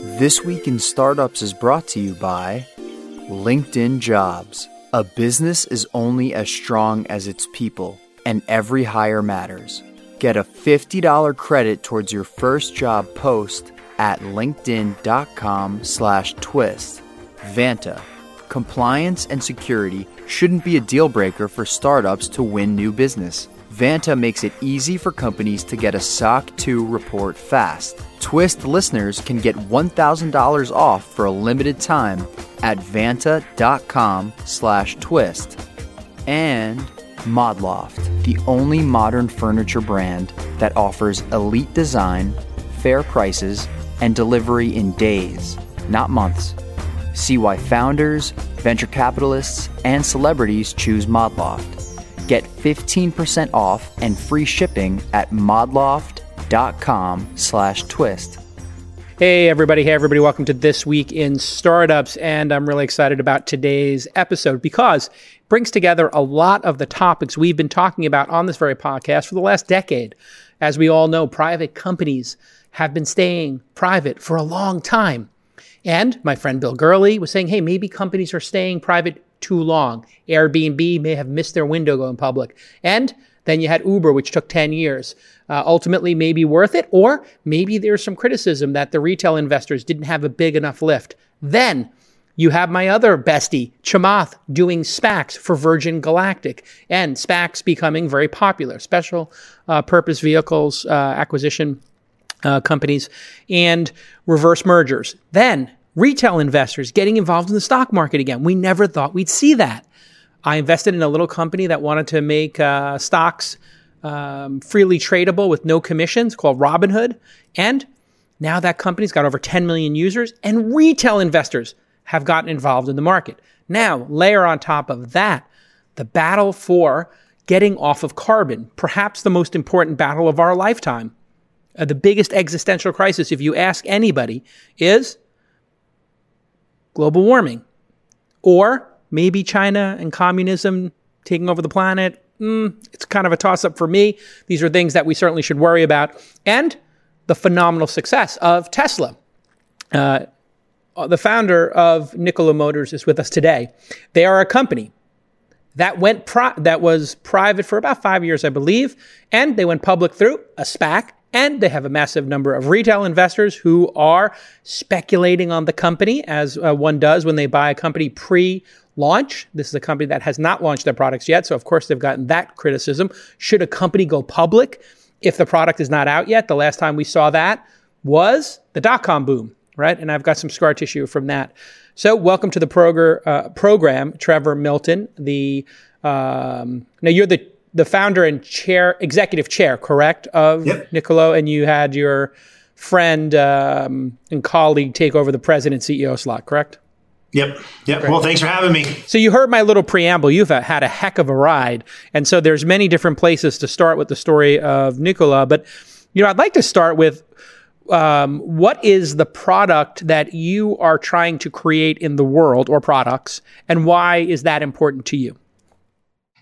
This Week in Startups is brought to you by LinkedIn Jobs. A business is only as strong as its people, and every hire matters. Get a $50 credit towards your first job post at linkedin.com slash twist. Vanta. Compliance and security shouldn't be a deal breaker for startups to win new business. Vanta makes it easy for companies to get a SOC 2 report fast. Twist listeners can get $1,000 off for a limited time at vanta.com slash twist. And Modloft, the only modern furniture brand that offers elite design, fair prices, and delivery in days, not months. See why founders, venture capitalists, and celebrities choose Modloft. Get 15% off and free shipping at modloft.com slash twist. Hey, everybody. Hey, everybody. Welcome to This Week in Startups. And I'm really excited about today's episode because it brings together a lot of the topics we've been talking about on this very podcast for the last decade. As we all know, private companies have been staying private for a long time. And my friend Bill Gurley was saying, hey, maybe companies are staying private too long. Airbnb may have missed their window going public. And then you had Uber, which took 10 years. Uh, ultimately, maybe worth it, or maybe there's some criticism that the retail investors didn't have a big enough lift. Then you have my other bestie, Chamath, doing SPACs for Virgin Galactic, and SPACs becoming very popular, special uh, purpose vehicles uh, acquisition uh, companies, and reverse mergers. Then retail investors getting involved in the stock market again. We never thought we'd see that. I invested in a little company that wanted to make uh, stocks um, freely tradable with no commissions called Robinhood. And now that company's got over 10 million users, and retail investors have gotten involved in the market. Now, layer on top of that the battle for getting off of carbon, perhaps the most important battle of our lifetime. Uh, the biggest existential crisis, if you ask anybody, is global warming. Or maybe China and communism taking over the planet. Mm, it's kind of a toss up for me. These are things that we certainly should worry about. And the phenomenal success of Tesla. Uh, the founder of Nikola Motors is with us today. They are a company that went pri- that was private for about five years, I believe, and they went public through a SPAC and they have a massive number of retail investors who are speculating on the company, as uh, one does when they buy a company pre launch. This is a company that has not launched their products yet. So, of course, they've gotten that criticism. Should a company go public if the product is not out yet? The last time we saw that was the dot com boom, right? And I've got some scar tissue from that. So, welcome to the progr- uh, program, Trevor Milton. The um, now you're the the founder and chair, executive chair, correct, of yep. Nikola, and you had your friend um, and colleague take over the president CEO slot, correct? Yep. Yep. Great. Well, thanks for having me. So you heard my little preamble. You've had a heck of a ride, and so there's many different places to start with the story of Nikola. But you know, I'd like to start with um, what is the product that you are trying to create in the world, or products, and why is that important to you?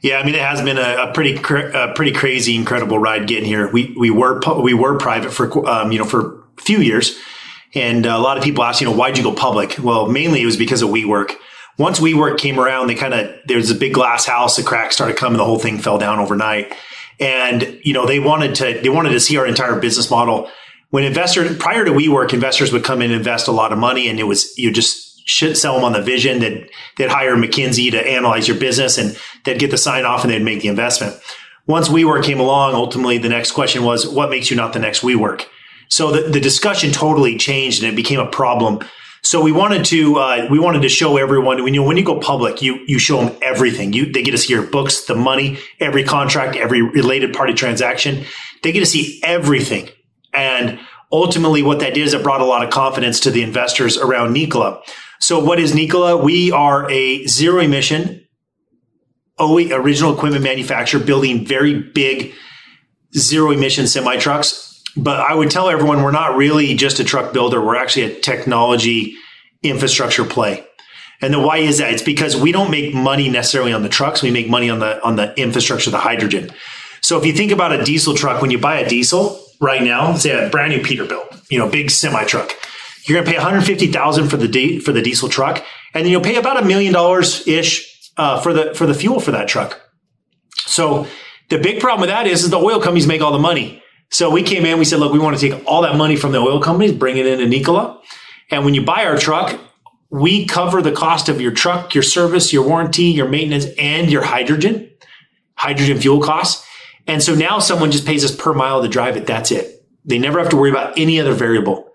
Yeah, I mean, it has been a, a pretty a pretty crazy, incredible ride getting here. We we were we were private for um, you know for a few years, and a lot of people ask, you know, why'd you go public? Well, mainly it was because of WeWork. Once WeWork came around, they kind of there's a big glass house, the cracks started coming, the whole thing fell down overnight, and you know they wanted to they wanted to see our entire business model. When investors prior to WeWork, investors would come in and invest a lot of money, and it was you just should sell them on the vision that they'd hire McKinsey to analyze your business and they'd get the sign off and they'd make the investment. Once WeWork came along, ultimately the next question was, what makes you not the next WeWork? So the, the discussion totally changed and it became a problem. So we wanted to uh, we wanted to show everyone when you when you go public, you you show them everything. You they get to see your books, the money, every contract, every related party transaction. They get to see everything. And ultimately, what that did is it brought a lot of confidence to the investors around Nikola. So what is Nikola? We are a zero emission OE original equipment manufacturer building very big zero emission semi trucks. But I would tell everyone we're not really just a truck builder. We're actually a technology infrastructure play. And the why is that? It's because we don't make money necessarily on the trucks. We make money on the on the infrastructure, the hydrogen. So if you think about a diesel truck, when you buy a diesel right now, say a brand new Peterbilt, you know, big semi truck, You're going to pay 150,000 for the di- for the diesel truck, and then you'll pay about a million dollars ish uh, for the for the fuel for that truck. So the big problem with that is, is the oil companies make all the money. So we came in, we said, look, we want to take all that money from the oil companies, bring it into Nikola. And when you buy our truck, we cover the cost of your truck, your service, your warranty, your maintenance, and your hydrogen, hydrogen fuel costs. And so now someone just pays us per mile to drive it. That's it. They never have to worry about any other variable.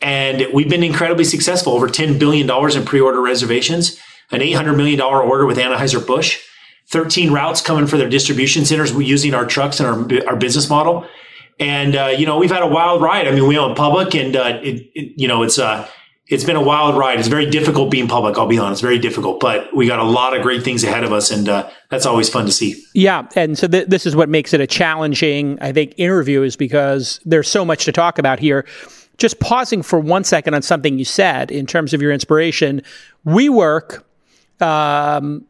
And we've been incredibly successful over $10 billion in pre-order reservations, an $800 million order with Anheuser-Busch, 13 routes coming for their distribution centers using our trucks and our, our business model. And, uh, you know, we've had a wild ride. I mean, we own public and, uh, it, it, you know, it's, uh, it's been a wild ride. It's very difficult being public. I'll be honest, very difficult, but we got a lot of great things ahead of us. And, uh, that's always fun to see. Yeah. And so th- this is what makes it a challenging, I think, interview is because there's so much to talk about here. Just pausing for one second on something you said in terms of your inspiration. WeWork, um,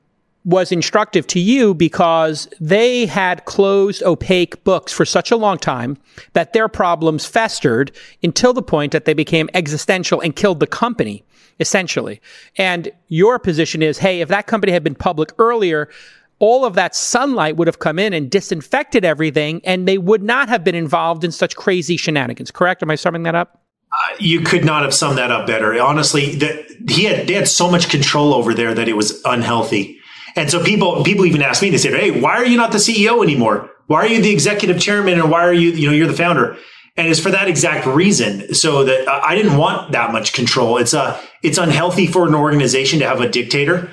was instructive to you because they had closed opaque books for such a long time that their problems festered until the point that they became existential and killed the company essentially. And your position is, hey, if that company had been public earlier, all of that sunlight would have come in and disinfected everything and they would not have been involved in such crazy shenanigans. Correct? Am I summing that up? Uh, you could not have summed that up better. Honestly, that he had they had so much control over there that it was unhealthy. And so people, people even ask me, they say, Hey, why are you not the CEO anymore? Why are you the executive chairman? And why are you, you know, you're the founder? And it's for that exact reason. So that I didn't want that much control. It's uh it's unhealthy for an organization to have a dictator.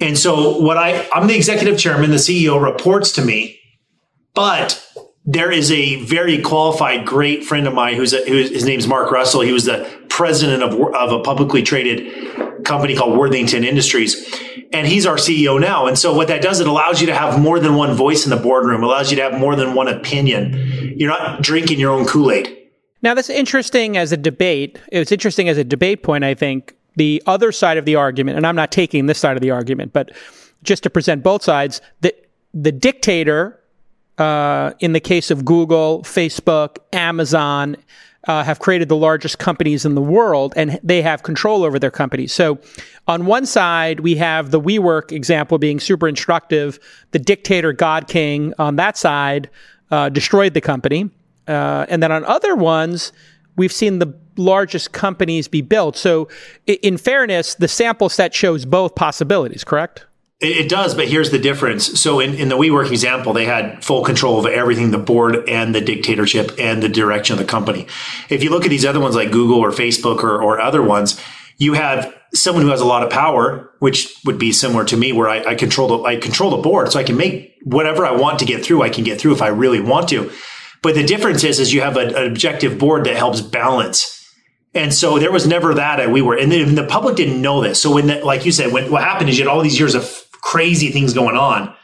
And so what I, I'm the executive chairman, the CEO reports to me, but there is a very qualified, great friend of mine who's, a, who's his name's Mark Russell. He was the president of, of a publicly traded company called Worthington Industries and he's our CEO now. And so what that does, it allows you to have more than one voice in the boardroom, allows you to have more than one opinion. You're not drinking your own Kool-Aid. Now that's interesting as a debate. It's interesting as a debate point, I think. The other side of the argument, and I'm not taking this side of the argument, but just to present both sides, the, the dictator, uh, in the case of Google, Facebook, Amazon, uh, have created the largest companies in the world and they have control over their companies. So on one side, we have the WeWork example being super instructive. The dictator God King on that side uh, destroyed the company. Uh, and then on other ones, we've seen the largest companies be built. So in fairness, the sample set shows both possibilities, correct? It, does, but here's the difference. So in, in the WeWork example, they had full control of everything, the board and the dictatorship and the direction of the company. If you look at these other ones like Google or Facebook or, or other ones, you have someone who has a lot of power, which would be similar to me, where I, I control the I control the board, so I can make whatever I want to get through. I can get through if I really want to. But the difference is, is you have an objective board that helps balance. And so there was never that at WeWork, and the, the public didn't know this. So when, the, like you said, when what happened is you had all these years of crazy things going on.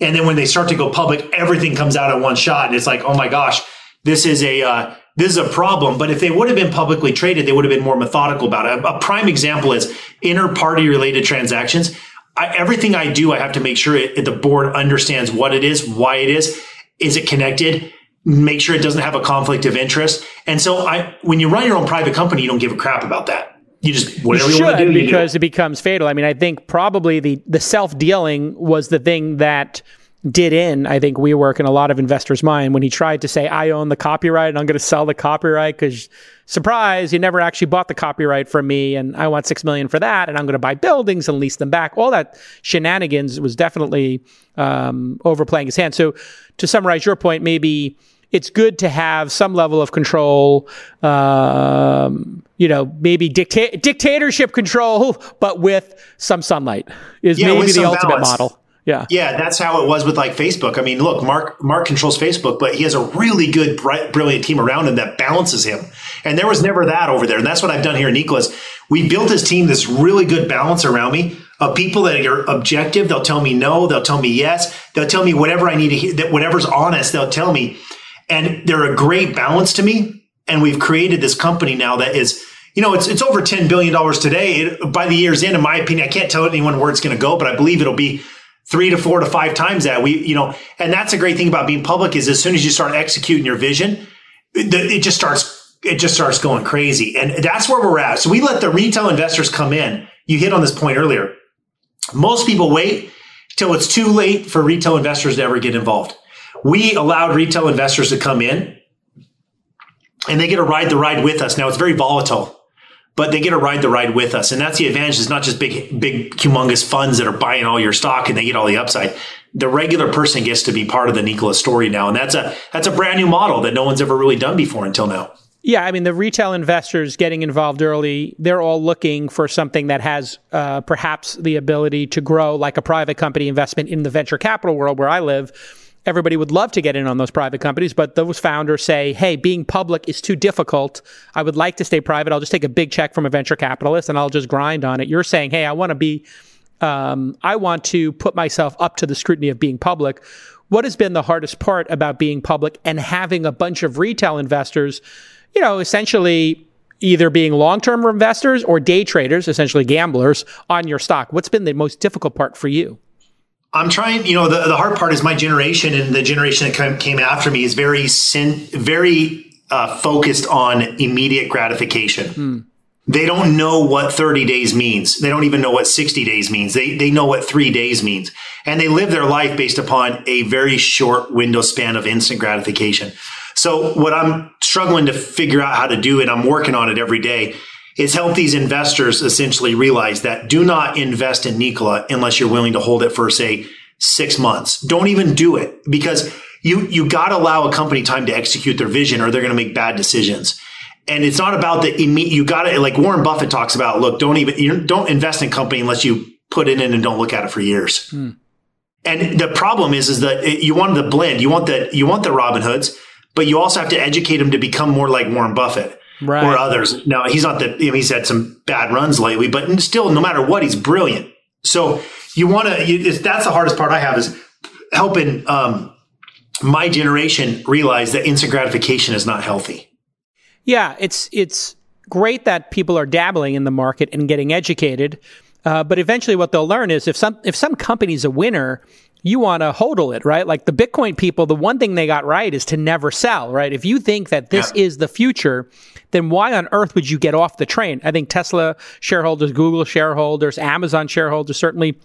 And then when they start to go public, everything comes out at one shot. And it's like, oh my gosh, this is a, uh, this is a problem. But if they would have been publicly traded, they would have been more methodical about it. A, a prime example is inter party related transactions. I, everything I do, I have to make sure it, the board understands what it is, why it is. Is it connected? Make sure it doesn't have a conflict of interest. And so I, when you run your own private company, you don't give a crap about that you just whatever you, you want to do because do. it becomes fatal. I mean, I think probably the the self dealing was the thing that did in I think WeWork in a lot of investors' mind when he tried to say I own the copyright and I'm going to sell the copyright because surprise, you never actually bought the copyright from me and I want six million for that and I'm going to buy buildings and lease them back. All that shenanigans was definitely um, overplaying his hand. So to summarize your point, maybe it's good to have some level of control, um, you know, maybe dicta- dictatorship control, but with some sunlight is yeah, maybe the ultimate balance. model. Yeah. Yeah, that's how it was with like Facebook. I mean, look, Mark Mark controls Facebook, but he has a really good, bright, brilliant team around him that balances him. And there was never that over there. And that's what I've done here, Nicholas. We built this team, this really good balance around me of people that are objective. They'll tell me no. They'll tell me yes. They'll tell me whatever I need to hear. That whatever's honest, they'll tell me. And they're a great balance to me. And we've created this company now that is, you know, it's it's over ten billion dollars today. It, by the year's end, in my opinion, I can't tell anyone where it's going to go, but I believe it'll be three to four to five times that. We, you know, and that's a great thing about being public is as soon as you start executing your vision, it just starts it just starts going crazy. And that's where we're at. So we let the retail investors come in. You hit on this point earlier. Most people wait till it's too late for retail investors to ever get involved. We allowed retail investors to come in and they get to ride the ride with us. Now it's very volatile but they get to ride the ride with us. And that's the advantage. It's not just big, big, humongous funds that are buying all your stock and they get all the upside. The regular person gets to be part of the Nikola story now. And that's a, that's a brand new model that no one's ever really done before until now. Yeah, I mean, the retail investors getting involved early, they're all looking for something that has uh, perhaps the ability to grow like a private company investment in the venture capital world where I live everybody would love to get in on those private companies, but those founders say, hey, being public is too difficult. I would like to stay private. I'll just take a big check from a venture capitalist and I'll just grind on it. You're saying, hey, I want to be, um, I want to put myself up to the scrutiny of being public. What has been the hardest part about being public and having a bunch of retail investors, you know, essentially either being long-term investors or day traders, essentially gamblers on your stock? What's been the most difficult part for you? I'm trying, you know, the, the hard part is my generation and the generation that came after me is very sin, very uh, focused on immediate gratification. Hmm. They don't know what 30 days means. They don't even know what 60 days means. They, they know what three days means. And they live their life based upon a very short window span of instant gratification. So what I'm struggling to figure out how to do, and I'm working on it every day, is help these investors essentially realize that do not invest in Nikola unless you're willing to hold it for say six months. Don't even do it because you, you got to allow a company time to execute their vision or they're going to make bad decisions. And it's not about the immediate, you got to, like Warren Buffett talks about, look, don't even, you don't invest in a company unless you put it in and don't look at it for years. Hmm. And the problem is, is that you want the blend, you want the, you want the Robinhoods, but you also have to educate them to become more like Warren Buffett right. or others. Now he's not that you know, he's had some bad runs lately, but still, no matter what, he's brilliant. So you want to. That's the hardest part I have is helping um, my generation realize that instant gratification is not healthy. Yeah, it's it's great that people are dabbling in the market and getting educated. Uh, but eventually, what they'll learn is if some if some company's a winner, you want to hodl it, right? Like the Bitcoin people, the one thing they got right is to never sell, right? If you think that this yeah. is the future, then why on earth would you get off the train? I think Tesla shareholders, Google shareholders, Amazon shareholders certainly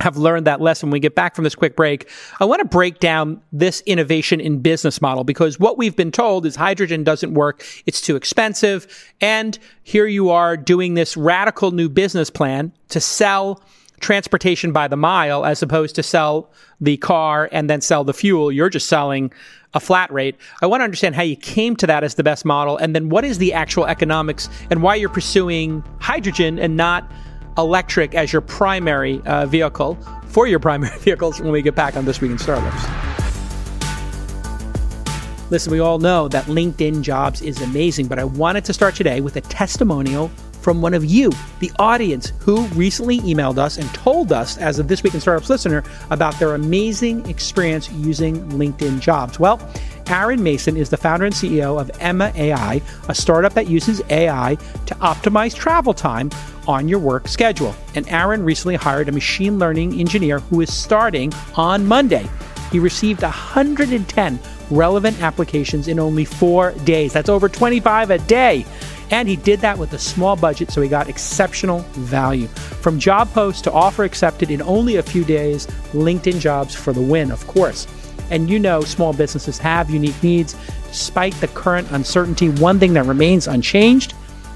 have learned that lesson when we get back from this quick break. I want to break down this innovation in business model because what we've been told is hydrogen doesn't work. It's too expensive. And here you are doing this radical new business plan to sell transportation by the mile as opposed to sell the car and then sell the fuel. You're just selling a flat rate. I want to understand how you came to that as the best model and then what is the actual economics and why you're pursuing hydrogen and not electric as your primary uh, vehicle for your primary vehicles when we get back on This Week in Startups. Listen, we all know that LinkedIn jobs is amazing, but I wanted to start today with a testimonial from one of you, the audience, who recently emailed us and told us, as of This Week in Startups listener, about their amazing experience using LinkedIn jobs. Well, Aaron Mason is the founder and CEO of Emma AI, a startup that uses AI to optimize travel time on your work schedule. And Aaron recently hired a machine learning engineer who is starting on Monday. He received 110 relevant applications in only four days. That's over 25 a day. And he did that with a small budget, so he got exceptional value. From job post to offer accepted in only a few days, LinkedIn jobs for the win, of course. And you know, small businesses have unique needs. Despite the current uncertainty, one thing that remains unchanged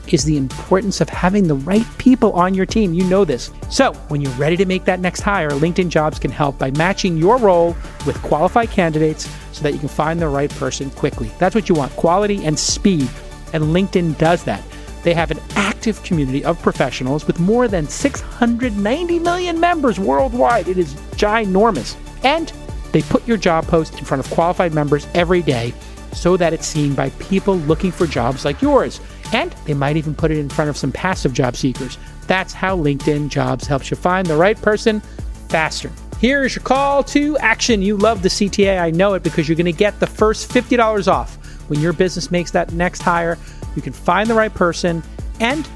is the importance of having the right people on your team. You know this. So, when you're ready to make that next hire, LinkedIn Jobs can help by matching your role with qualified candidates so that you can find the right person quickly. That's what you want quality and speed and LinkedIn does that. They have an active community of professionals with more than 690 million members worldwide. It is ginormous. And they put your job post in front of qualified members every day so that it's seen by people looking for jobs like yours. And they might even put it in front of some passive job seekers. That's how LinkedIn Jobs helps you find the right person faster. Here's your call to action. You love the CTA. I know it because you're going to get the first $50 off when your business makes that next hire, you can find the right person and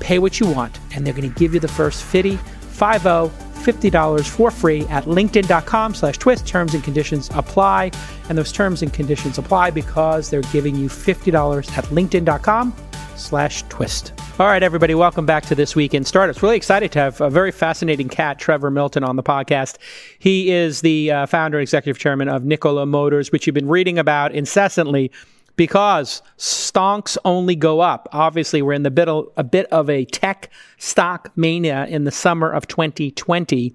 pay what you want. And they're going to give you the first 50, 50, $50 for free at linkedin.com slash twist. Terms and conditions apply. And those terms and conditions apply because they're giving you $50 at linkedin.com slash twist. All right, everybody, welcome back to This Week in Startups. Really excited to have a very fascinating cat, Trevor Milton, on the podcast. He is the uh, founder and executive chairman of Nikola Motors, which you've been reading about incessantly because stonks only go up. Obviously, we're in the bit of, a bit of a tech stock mania in the summer of 2020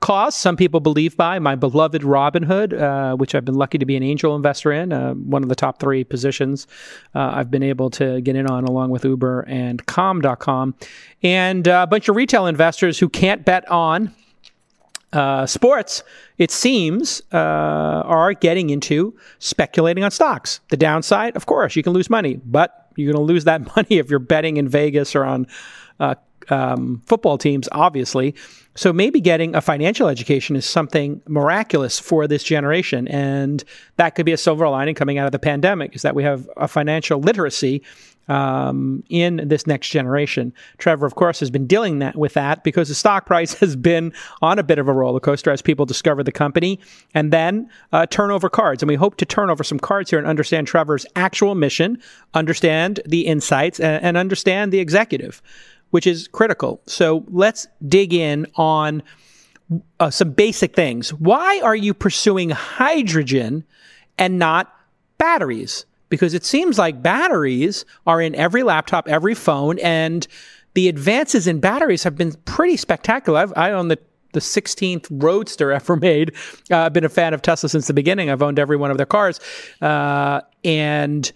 caused, some people believe by, my beloved Robinhood, uh, which I've been lucky to be an angel investor in, uh, one of the top three positions uh, I've been able to get in on, along with Uber and Calm.com, and uh, a bunch of retail investors who can't bet on uh, sports, it seems, uh, are getting into speculating on stocks. The downside, of course, you can lose money, but you're going to lose that money if you're betting in Vegas or on um, football teams, obviously. So maybe getting a financial education is something miraculous for this generation. And that could be a silver lining coming out of the pandemic is that we have a financial literacy um, in this next generation. Trevor, of course, has been dealing that with that because the stock price has been on a bit of a roller coaster as people discover the company and then uh, turn over cards. And we hope to turn over some cards here and understand Trevor's actual mission, understand the insights, and, and understand the executive which is critical. So let's dig in on uh, some basic things. Why are you pursuing hydrogen and not batteries? Because it seems like batteries are in every laptop, every phone, and the advances in batteries have been pretty spectacular. I've, I own the the 16th roadster ever made. Uh, I've been a fan of Tesla since the beginning. I've owned every one of their cars. Uh, and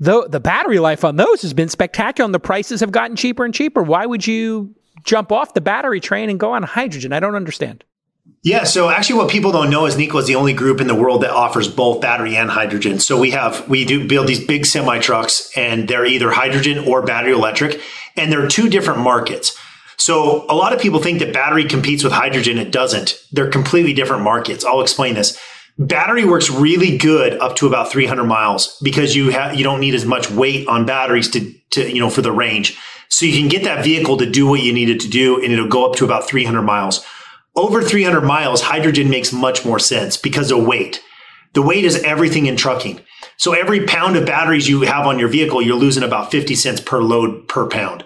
the the battery life on those has been spectacular and the prices have gotten cheaper and cheaper. Why would you jump off the battery train and go on hydrogen? I don't understand. Yeah, so actually what people don't know is Nikola is the only group in the world that offers both battery and hydrogen. So we have we do build these big semi trucks and they're either hydrogen or battery electric and they're two different markets. So a lot of people think that battery competes with hydrogen. It doesn't. They're completely different markets. I'll explain this. Battery works really good up to about 300 miles because you have you don't need as much weight on batteries to to you know for the range. So you can get that vehicle to do what you need it to do and it'll go up to about 300 miles. Over 300 miles, hydrogen makes much more sense because of weight. The weight is everything in trucking. So every pound of batteries you have on your vehicle, you're losing about 50 cents per load per pound.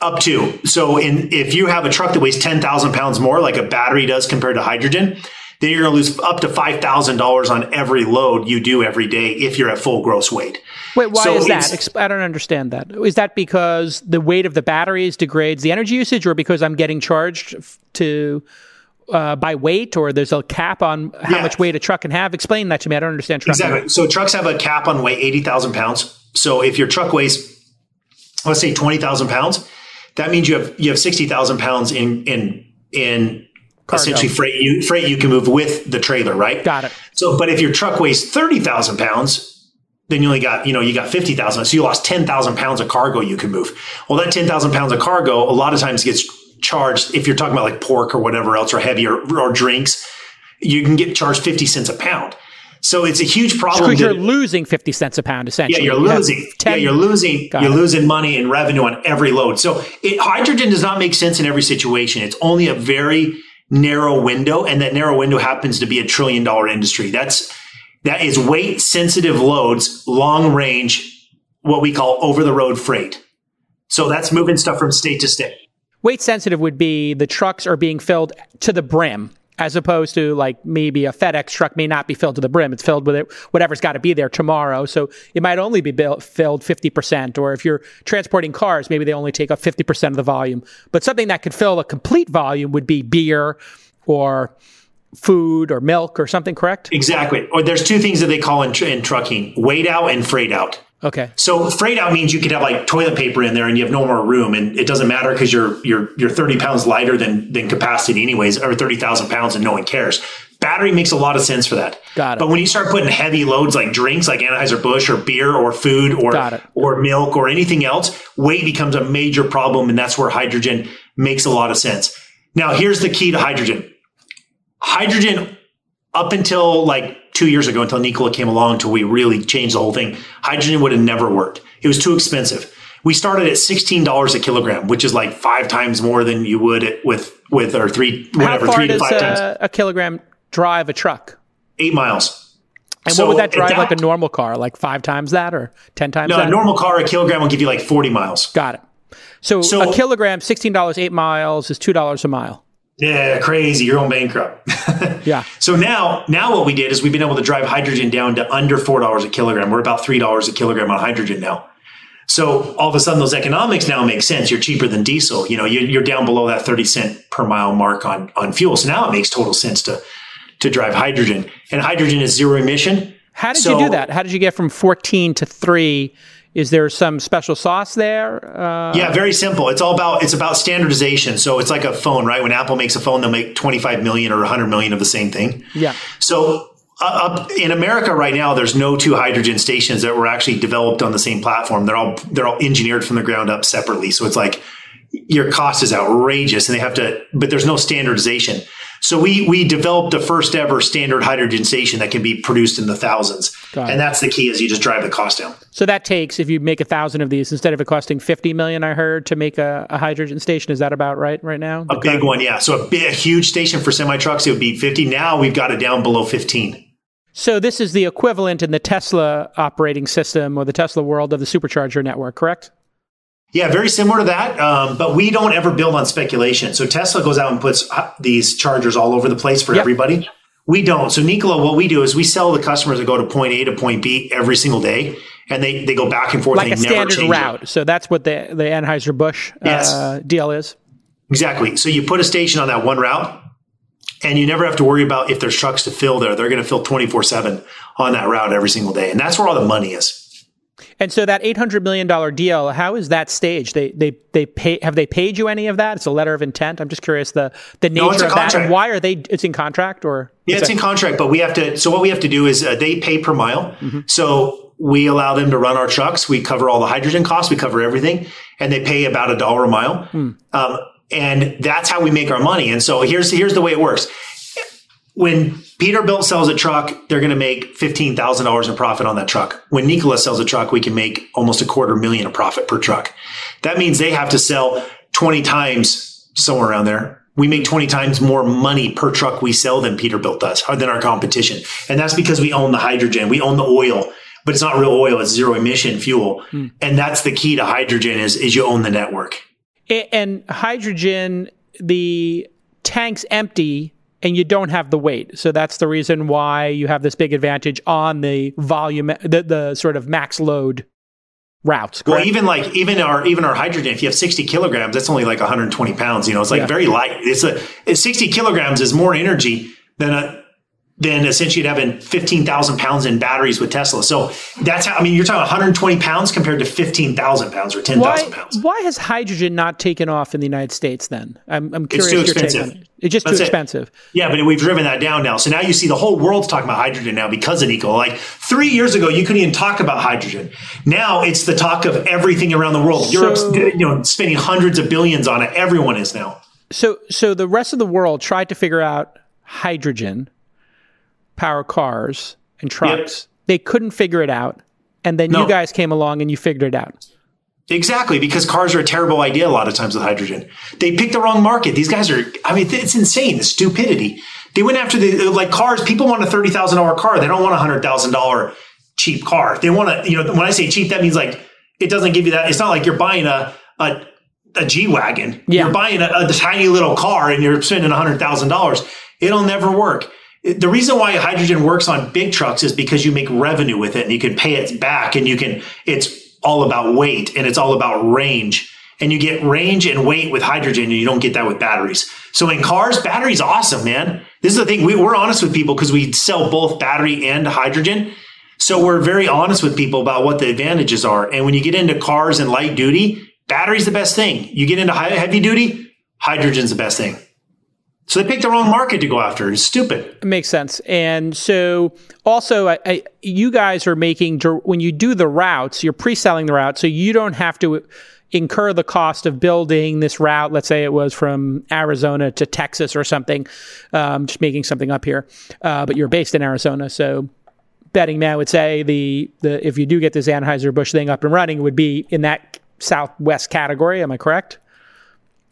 Up to. So in, if you have a truck that weighs 10,000 pounds more, like a battery does compared to hydrogen, then you're going to lose up to $5,000 on every load you do every day if you're at full gross weight. Wait, why so is that? I don't understand that. Is that because the weight of the batteries degrades the energy usage or because I'm getting charged to uh, by weight or there's a cap on how yeah. much weight a truck can have? Explain that to me. I don't understand trucking. Exactly. So trucks have a cap on weight, 80,000 pounds. So if your truck weighs, let's say 20,000 pounds, that means you have, you have 60,000 pounds in, in, in Cargo. essentially freight you freight you can move with the trailer, right? Got it. So, but if your truck weighs thirty thousand pounds, then you only got you know you got fifty thousand, so you lost ten thousand pounds of cargo you can move. Well, that ten thousand pounds of cargo a lot of times gets charged if you're talking about like pork or whatever else or heavier or drinks, you can get charged fifty cents a pound. So it's a huge problem. Because you're losing fifty cents a pound, essentially. Yeah, you're you losing. 10, yeah, you're losing. You're it. losing money and revenue on every load. So it, hydrogen does not make sense in every situation. It's only a very narrow window and that narrow window happens to be a trillion dollar industry. That's, that is weight sensitive loads, long range, what we call over the road freight. So that's moving stuff from state to state. Weight sensitive would be the trucks are being filled to the brim as opposed to like maybe a FedEx truck may not be filled to the brim. It's filled with it, whatever's got to be there tomorrow. So it might only be built, filled 50%. Or if you're transporting cars, maybe they only take up 50% of the volume. But something that could fill a complete volume would be beer or food or milk or something, correct? Exactly. Or there's two things that they call in, tr- in trucking weight out and freight out. Okay. So freight out means you could have like toilet paper in there and you have no more room and it doesn't matter because you're you're you're 30 pounds lighter than than capacity anyways, or 30,000 pounds and no one cares. Battery makes a lot of sense for that. Got it. But when you start putting heavy loads like drinks like Anheuser-Busch or beer or food or or milk or anything else, weight becomes a major problem and that's where hydrogen makes a lot of sense. Now, here's the key to hydrogen. Hydrogen up until like two years ago, until Nikola came along, until we really changed the whole thing, hydrogen would have never worked. It was too expensive. we started at sixteen dollars a kilogram, which is like five times more than you would with with or three whatever three to five times. a, a kilogram drive a truck? Eight miles. And So what would that drive that- like a normal car? Like five times that or ten times No, that? a normal car, a kilogram will give you like forty miles. Got it. So, So- a kilogram, sixteen dollars, eight miles is two dollars a mile. Yeah, crazy. You're going bankrupt. Yeah. So now, now what we did is we've been able to drive hydrogen down to under four dollars a kilogram. We're about three dollars a kilogram on hydrogen now. So all of a sudden, those economics now make sense. You're cheaper than diesel. You know, you're, you're down below that thirty cent per mile mark on on fuel. So now it makes total sense to to drive hydrogen. And hydrogen is zero emission. How did So- you do that? How did you get from fourteen to three? Is there some special sauce there? Uh, Yeah, very simple. It's all about it's about standardization. So it's like a phone, right? When Apple makes a phone, they'll make 25 million or 100 million of the same thing. yeah. So uh, up in America right now, there's no two hydrogen stations that were actually developed on the same platform. They're all they're all engineered from the ground up separately. So it's like your cost is outrageous, and they have to, but there's no standardization. So we we developed the first ever standard hydrogen station that can be produced in the thousands, and that's the key is you just drive the cost down. So that takes if you make a thousand of these instead of it costing fifty million. I heard to make a, a hydrogen station. Is that about right right now? A big one, yeah. So a, big, a huge station for semi trucks, it would be 50. Now we've got it down below 15. So this is the equivalent in the Tesla operating system or the Tesla world of the supercharger network, correct? Yeah, very similar to that. Um, but we don't ever build on speculation. So Tesla goes out and puts uh, these chargers all over the place for Yep. everybody. We don't. So Nikola, what we do is we sell the customers that go to point A to point B every single day, and they, they go back and forth. Like they a never standard change it. route. So that's what the the Anheuser Busch Yes. uh, deal is. Exactly. So you put a station on that one route, and you never have to worry about if there's trucks to fill there. They're going to fill 24 7 on that route every single day. And that's where all the money is. And so that eight hundred million dollar deal, how is that staged? They they they pay have they paid you any of that? It's a letter of intent. I'm just curious the the nature a of that and why are they? It's in contract or Yeah, it's in contract, but we have to. So what we have to do is uh, they pay per mile. So we allow them to run our trucks. We cover all the hydrogen costs. We cover everything, and they pay about a dollar a mile. Um, and that's how we make our money. And so here's here's the way it works. When Peterbilt sells a truck, they're going to make fifteen thousand dollars in profit on that truck. When Nikola sells a truck, we can make almost a quarter million of profit per truck. That means they have to sell twenty times somewhere around there. We make twenty times more money per truck we sell than Peterbilt does, or than our competition, and that's because we own the hydrogen, we own the oil, but it's not real oil; it's zero emission fuel, hmm. and that's the key to hydrogen is is you own the network. And hydrogen the tank's empty and you don't have the weight so that's the reason why you have this big advantage on the volume the, the sort of max load routes Well, even like even our even our hydrogen, if you have sixty kilograms, that's only like 120 pounds. You know, it's like Yeah. very light. It's a it's 60 kilograms is more energy than a than essentially you'd having 15,000 pounds in batteries with Tesla. So that's how I mean you're talking 120 pounds compared to 15,000 pounds or 10,000 pounds. why has hydrogen not taken off in the United States then i'm, I'm curious too your take expensive. it. it's just That's too it. expensive Yeah, but we've driven that down now. So now you see the whole world's talking about hydrogen now because of Nikola. Like three years ago, you couldn't even talk about hydrogen. Now it's the talk of everything around the world. Europe's you know spending hundreds of billions on it. Everyone is now. so so the rest of the world tried to figure out hydrogen power cars and trucks they couldn't figure it out and then No. you guys came along and you figured it out Exactly, because cars are a terrible idea a lot of times with hydrogen. They picked the wrong market. These guys are, I mean, it's insane, the stupidity. They went after the, like cars, people want a $30,000 car. They don't want a $100,000 cheap car. They want to, you know, when I say cheap, that means like, it doesn't give you that. It's not like you're buying a, a, a G Wagon. Yeah. You're buying a, a tiny little car and you're spending $100,000. It'll never work. The reason why hydrogen works on big trucks is because you make revenue with it and you can pay it back and you can, it's all about weight and it's all about range. And you get range and weight with hydrogen and you don't get that with batteries. So in cars, battery's awesome, man. This is the thing. We, we're honest with people because we sell both battery and hydrogen. So we're very honest with people about what the advantages are. And when you get into cars and light duty, battery's the best thing. You get into high, heavy duty, hydrogen's the best thing. So they picked the wrong market to go after. It's stupid. It makes sense. And so also, I, I, you guys are making, when you do the routes, you're pre selling the route. So you don't have to incur the cost of building this route. Let's say it was from Arizona to Texas or something, um, just making something up here. Uh, but you're based in Arizona. So betting man would say the, the if you do get this Anheuser-Busch thing up and running, it would be in that southwest category. Am I correct?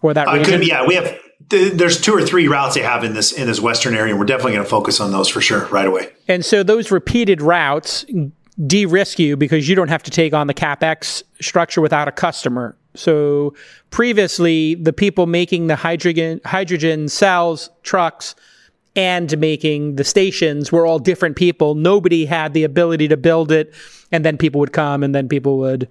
Or that Uh, region? could, yeah, we have. Th- There's two or three routes they have in this in this western area, and we're definitely going to focus on those for sure right away. And so those repeated routes de-risk you because you don't have to take on the capex structure without a customer. So previously, the people making the hydrogen hydrogen cells trucks and making the stations were all different people. Nobody had the ability to build it, and then people would come, and then people would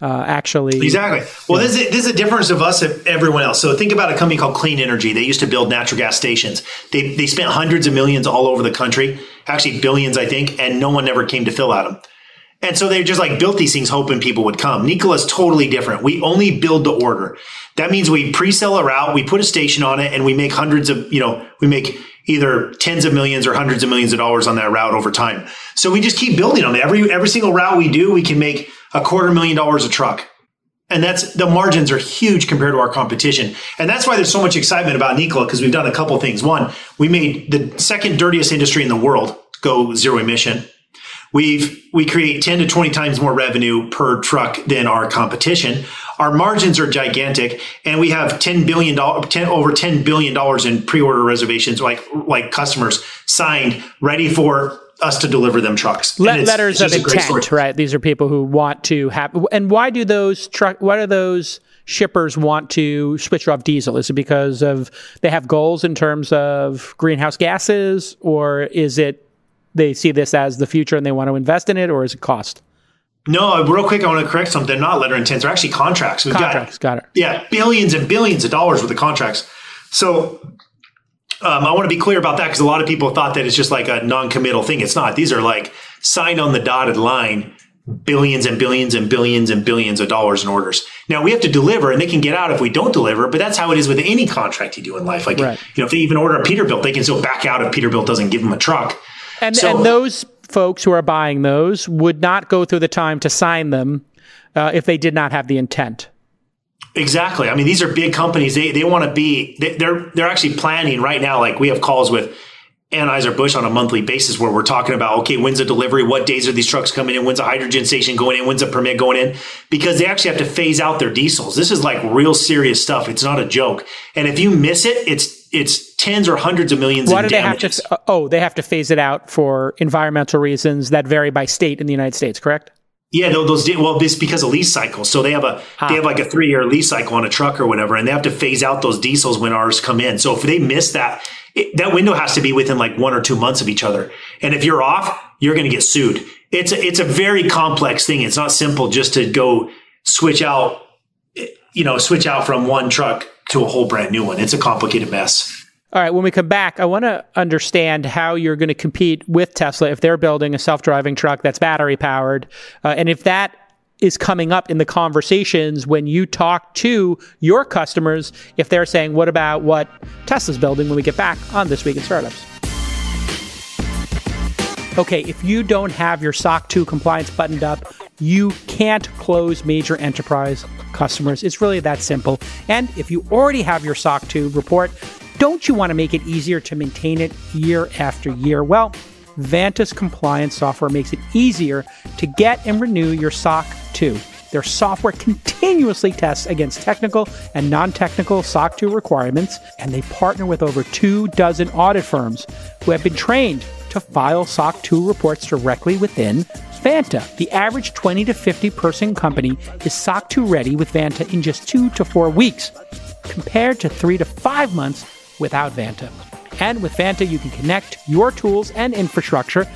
uh, actually Exactly. Well, this is, this is a difference of us and everyone else. So think about a company called Clean Energy. They used to build natural gas stations. They they spent hundreds of millions all over the country, actually billions, I think, and no one ever came to fill out them. And so they just like built these things hoping people would come. Nikola is totally different. We only build to order. That means we pre-sell a route, we put a station on it, and we make hundreds of, you know, we make either tens of millions or hundreds of millions of dollars on that route over time. So we just keep building them. Every every single route we do, we can make a quarter million dollars a truck. And that's the margins are huge compared to our competition. And that's why there's so much excitement about Nikola because we've done a couple things. One, we made the second dirtiest industry in the world go zero emission. We've we create 10 to 20 times more revenue per truck than our competition. Our margins are gigantic and we have 10 billion dollars 10 over 10 billion dollars in pre-order reservations like like customers signed ready for us to deliver them trucks. Le- letters of just a great intent, right? These are people who want to have. And why do those truck? Why do those shippers want to switch off diesel? Is it because of they have goals in terms of greenhouse gases, or is it they see this as the future and they want to invest in it, or is it cost? No, real quick, I want to correct something. They're not letter intents. They're actually contracts. We've Contracts, got it. yeah, billions and billions of dollars worth of contracts. So um, I want to be clear about that because a lot of people thought that it's just like a non-committal thing. It's not. These are like signed on the dotted line, billions and billions and billions and billions of dollars in orders. Now we have to deliver, and they can get out if we don't deliver. But that's how it is with any contract you do in life. Like Right. you know, if they even order a Peterbilt, they can still back out if Peterbilt doesn't give them a truck. And So- and those folks who are buying those would not go through the time to sign them uh, if they did not have the intent. Exactly. I mean, these are big companies. They they want to be. They, they're they're actually planning right now. Like we have calls with Anheuser Busch on a monthly basis where we're talking about okay, when's the delivery? What days are these trucks coming in? When's a hydrogen station going in? When's a permit going in? Because they actually have to phase out their diesels. This is like real serious stuff. It's not a joke. And if you miss it, it's it's tens or hundreds of millions. Why in do they have to? oh, they have to phase it out for environmental reasons that vary by state in the United States. Correct. Yeah, tho- those well, it's because of lease cycles. So they have a they have like a three year lease cycle on a truck or whatever, and they have to phase out those diesels when ours come in. So if they miss that, it, that window has to be within like one or two months of each other. And if you're off, you're going to get sued. It's a, it's a very complex thing. It's not simple just to go switch out, you know, switch out from one truck to a whole brand new one. It's a complicated mess. All right, when we come back, I want to understand how you're going to compete with Tesla if they're building a self driving truck that's battery powered. Uh, and if that is coming up in the conversations when you talk to your customers, if they're saying, What about what Tesla's building when we get back on This Week in Startups? Okay, if you don't have your SOC 2 compliance buttoned up, you can't close major enterprise customers. It's really that simple. And if you already have your SOC 2 report, don't you want to make it easier to maintain it year after year? Well, Vanta's compliance software makes it easier to get and renew your SOC 2. Their software continuously tests against technical and non technical SOC 2 requirements, and they partner with over two dozen audit firms who have been trained to file SOC 2 reports directly within Vanta. The average 20 to 50 person company is SOC 2 ready with Vanta in just two to four weeks, compared to three to five months without Vanta. And with Vanta, you can connect your tools and infrastructure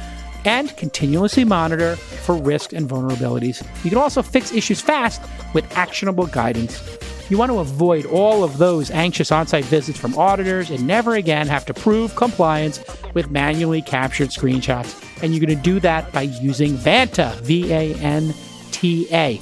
and continuously monitor for risks and vulnerabilities. You can also fix issues fast with actionable guidance. You want to avoid all of those anxious on site visits from auditors and never again have to prove compliance with manually captured screenshots. And you're going to do that by using Vanta, V A N T A.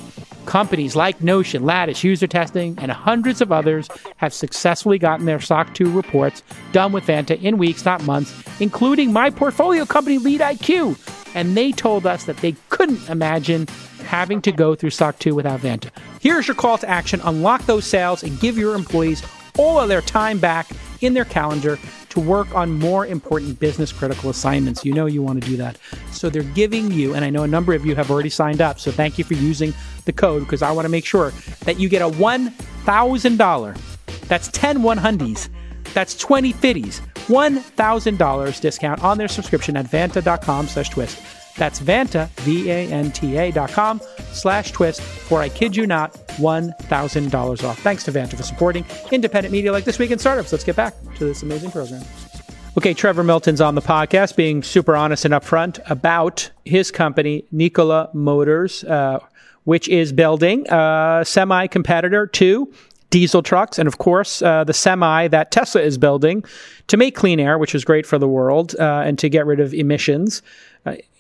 Companies like Notion, Lattice, User Testing, and hundreds of others have successfully gotten their SOC 2 reports done with Vanta in weeks, not months, including my portfolio company, LeadIQ. And they told us that they couldn't imagine having to go through SOC 2 without Vanta. Here's your call to action unlock those sales and give your employees all of their time back in their calendar. To work on more important business critical assignments. You know you want to do that. So they're giving you, and I know a number of you have already signed up. So thank you for using the code because I want to make sure that you get a $1,000. That's 10 100s. That's 20 fitties. $1,000 discount on their subscription at vanta.com slash twist. That's Vanta, V-A-N-T-A dot com slash twist for, I kid you not, $1,000 off. Thanks to Vanta for supporting independent media like This Week in Startups. Let's get back to this amazing program. Okay, Trevor Milton's on the podcast being super honest and upfront about his company, Nikola Motors, uh, which is building a semi competitor to diesel trucks, and of course, uh, the semi that Tesla is building to make clean air, which is great for the world, uh, and to get rid of emissions.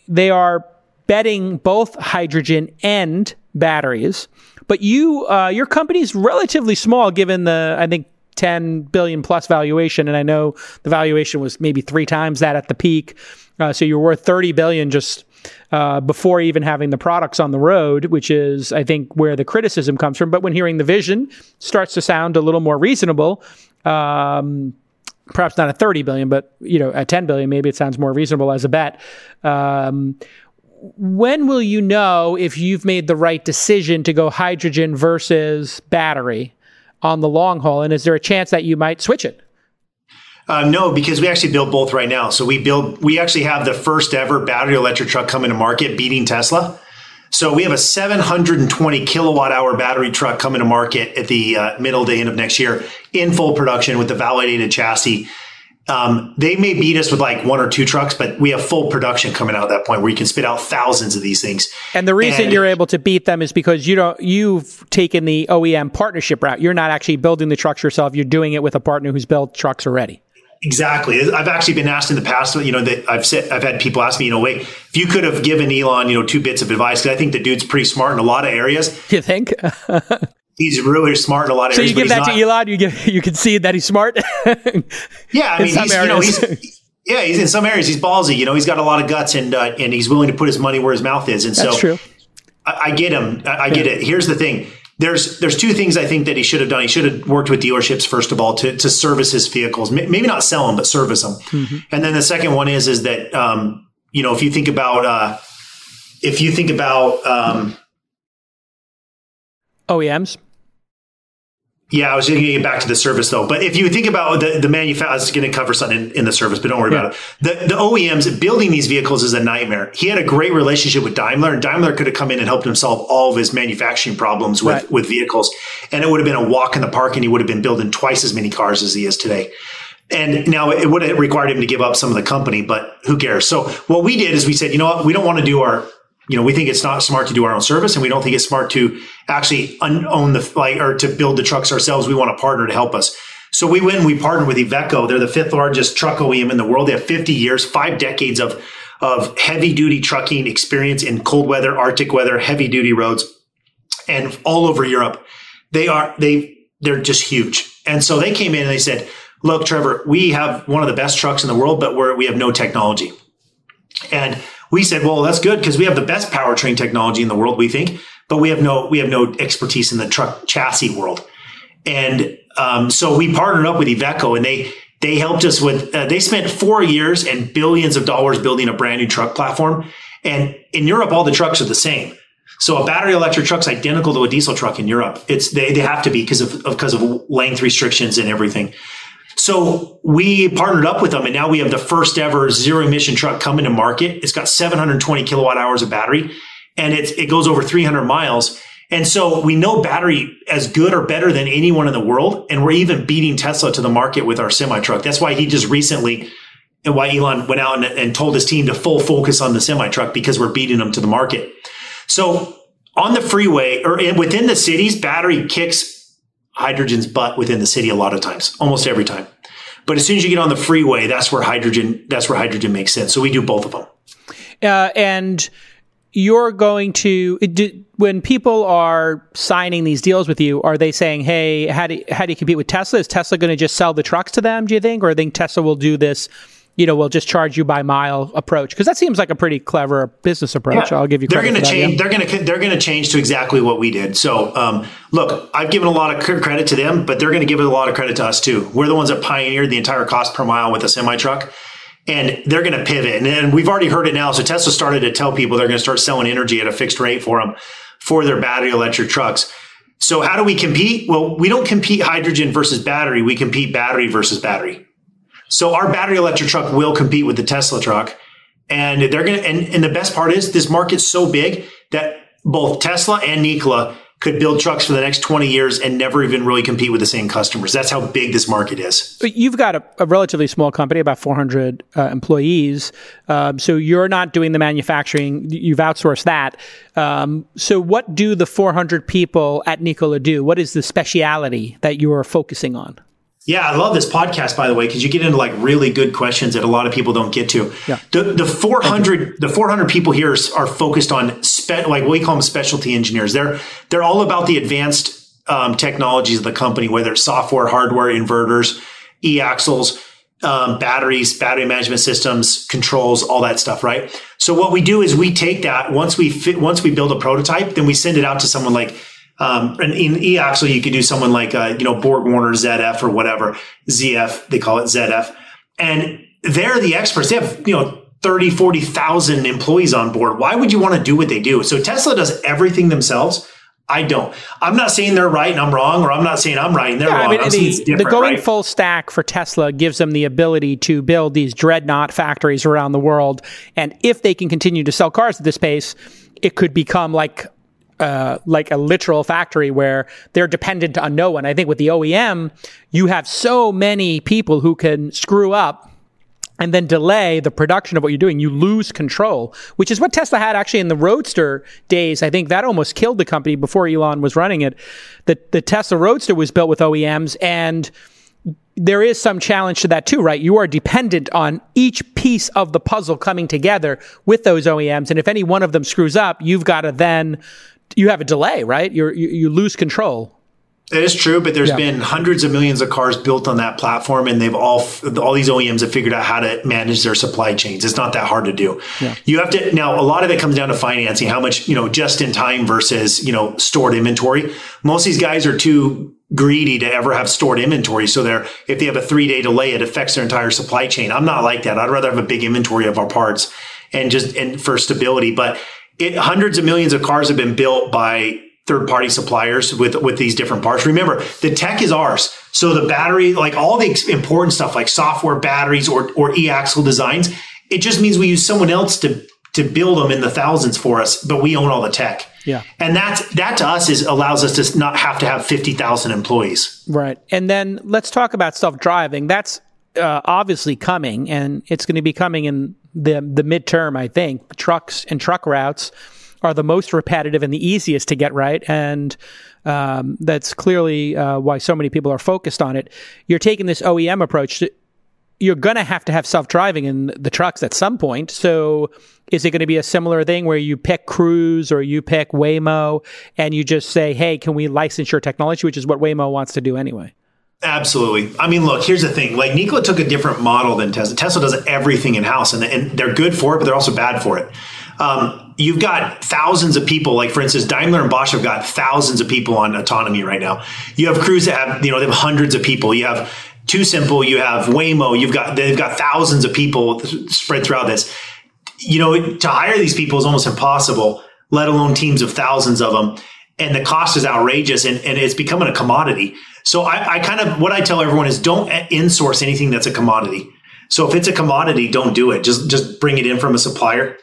They are betting both hydrogen and batteries. But you, uh, your company's relatively small given the, I think, 10 billion plus valuation. And I know the valuation was maybe three times that at the peak. Uh, so you're worth 30 billion just uh, before even having the products on the road, which is, I think, where the criticism comes from. But when hearing the vision, starts to sound a little more reasonable. Um, perhaps not at 30 billion, but you know, at 10 billion, maybe it sounds more reasonable as a bet. Um, when will you know if you've made the right decision to go hydrogen versus battery on the long haul? And is there a chance that you might switch it? Uh, no, because we actually build both right now. So we build, we actually have the first ever battery electric truck coming to market, beating Tesla. So we have a 720 kilowatt hour battery truck coming to market at the uh, middle to end of next year in full production with the validated chassis. Um, they may beat us with like one or two trucks, but we have full production coming out at that point where you can spit out thousands of these things. And the reason and, you're able to beat them is because you don't you've taken the OEM partnership route. You're not actually building the trucks yourself. You're doing it with a partner who's built trucks already. Exactly. I've actually been asked in the past, you know, that I've said, I've had people ask me, you know, wait, if you could have given Elon, you know, two bits of advice, because I think the dude's pretty smart in a lot of areas. You think? he's really smart in a lot of so areas. So you give that not, to Elon, you give, you can see that he's smart. yeah, I mean, he's, you know, he's, yeah, he's in some areas he's ballsy. You know, he's got a lot of guts and uh, and he's willing to put his money where his mouth is. And That's so, true. I, I get him. I, I get it. Here's the thing there's there's two things I think that he should have done. He should have worked with dealerships first of all to to service his vehicles, maybe not sell them, but service them. Mm-hmm. And then the second one is is that um, you know if you think about uh, if you think about um, OEMs, yeah, I was going to get back to the service though. But if you think about the, the manufacturer, I was going to cover something in, in, the service, but don't worry yeah. about it. The, the OEMs building these vehicles is a nightmare. He had a great relationship with Daimler, and Daimler could have come in and helped him solve all of his manufacturing problems with, right. with vehicles. And it would have been a walk in the park, and he would have been building twice as many cars as he is today. And now it would have required him to give up some of the company, but who cares? So what we did is we said, you know what? We don't want to do our you know, we think it's not smart to do our own service and we don't think it's smart to actually un- own the like or to build the trucks ourselves. We want a partner to help us. So we went and we partnered with Iveco. They're the fifth largest truck OEM in the world. They have 50 years, five decades of, of heavy duty trucking experience in cold weather, Arctic weather, heavy duty roads and all over Europe. They are, they, they're just huge. And so they came in and they said, look, Trevor, we have one of the best trucks in the world, but we're, we have no technology. And we said, well, that's good because we have the best powertrain technology in the world, we think, but we have no, we have no expertise in the truck chassis world. And, um, so we partnered up with Iveco and they, they helped us with, uh, they spent four years and billions of dollars building a brand new truck platform. And in Europe, all the trucks are the same. So a battery electric truck's identical to a diesel truck in Europe. It's, they, they have to be because of, because of length restrictions and everything. So we partnered up with them and now we have the first ever zero emission truck coming to market. It's got 720 kilowatt hours of battery and it, it goes over 300 miles. And so we know battery as good or better than anyone in the world. And we're even beating Tesla to the market with our semi truck. That's why he just recently and why Elon went out and, and told his team to full focus on the semi truck because we're beating them to the market. So on the freeway or within the cities, battery kicks hydrogen's butt within the city a lot of times, almost every time. But as soon as you get on the freeway, that's where hydrogen that's where hydrogen makes sense. So we do both of them. Uh, and you're going to do, when people are signing these deals with you, are they saying, "Hey, how do how do you compete with Tesla? Is Tesla going to just sell the trucks to them? Do you think, or I think Tesla will do this you know, we'll just charge you by mile approach because that seems like a pretty clever business approach. Yeah. I'll give you. They're going to change. They're going to they're going to change to exactly what we did. So, um, look, I've given a lot of credit to them, but they're going to give a lot of credit to us too. We're the ones that pioneered the entire cost per mile with a semi truck. And they're going to pivot. And, and we've already heard it now. So Tesla started to tell people they're going to start selling energy at a fixed rate for them for their battery electric trucks. So how do we compete? Well, we don't compete hydrogen versus battery. We compete battery versus battery. So our battery electric truck will compete with the Tesla truck. And they're going to, and, and the best part is this market's so big that both Tesla and Nikola could build trucks for the next 20 years and never even really compete with the same customers. That's how big this market is. But you've got a, a relatively small company, about 400 uh, employees. Um, so you're not doing the manufacturing, you've outsourced that. Um, so what do the 400 people at Nikola do? What is the speciality that you are focusing on? Yeah, I love this podcast by the way because you get into like really good questions that a lot of people don't get to. Yeah. The the 400 the 400 people here are focused on spe- like what we call them specialty engineers. They're they're all about the advanced um, technologies of the company, whether it's software, hardware, inverters, e-axles, um, batteries, battery management systems, controls, all that stuff, right? So what we do is we take that once we fit, once we build a prototype, then we send it out to someone like um, and in e-axle, you could do someone like, uh, you know, Borg Warner ZF or whatever, ZF, they call it ZF. And they're the experts. They have, you know, 30, 40,000 employees on board. Why would you want to do what they do? So Tesla does everything themselves. I don't. I'm not saying they're right and I'm wrong, or I'm not saying I'm right and they're yeah, wrong. I mean, the, the, going right? full stack for Tesla gives them the ability to build these dreadnought factories around the world. And if they can continue to sell cars at this pace, it could become like uh, like a literal factory where they're dependent on no one. I think with the OEM, you have so many people who can screw up and then delay the production of what you're doing. You lose control, which is what Tesla had actually in the Roadster days. I think that almost killed the company before Elon was running it. The, the Tesla Roadster was built with OEMs and there is some challenge to that too, right? You are dependent on each piece of the puzzle coming together with those OEMs. And if any one of them screws up, you've got to then you have a delay, right? You're, you you lose control. It is true, but there's yeah. been hundreds of millions of cars built on that platform, and they've all all these OEMs have figured out how to manage their supply chains. It's not that hard to do. Yeah. You have to now. A lot of it comes down to financing, how much you know, just in time versus you know, stored inventory. Most of these guys are too greedy to ever have stored inventory. So they're if they have a three day delay, it affects their entire supply chain. I'm not like that. I'd rather have a big inventory of our parts and just and for stability, but it, hundreds of millions of cars have been built by third party suppliers with with these different parts. Remember, the tech is ours. So the battery, like all the important stuff like software, batteries or or e-axle designs, it just means we use someone else to to build them in the thousands for us, but we own all the tech. Yeah. And that's that to us is allows us to not have to have 50,000 employees. Right. And then let's talk about self-driving. That's uh, obviously coming and it's going to be coming in the the midterm, I think, trucks and truck routes are the most repetitive and the easiest to get right, and um, that's clearly uh, why so many people are focused on it. You're taking this OEM approach. To, you're going to have to have self driving in the trucks at some point. So, is it going to be a similar thing where you pick Cruise or you pick Waymo and you just say, hey, can we license your technology, which is what Waymo wants to do anyway? Absolutely. I mean, look, here's the thing. Like Nikola took a different model than Tesla. Tesla does everything in house and, and they're good for it, but they're also bad for it. Um, you've got thousands of people, like for instance, Daimler and Bosch have got thousands of people on autonomy right now. You have Cruise that have, you know, they have hundreds of people. You have TuSimple, you have Waymo, you've got, they've got thousands of people spread throughout this. You know, to hire these people is almost impossible, let alone teams of thousands of them. And the cost is outrageous and, and it's becoming a commodity. So I, I kind of what I tell everyone is don't insource anything that's a commodity. So if it's a commodity, don't do it. Just just bring it in from a supplier.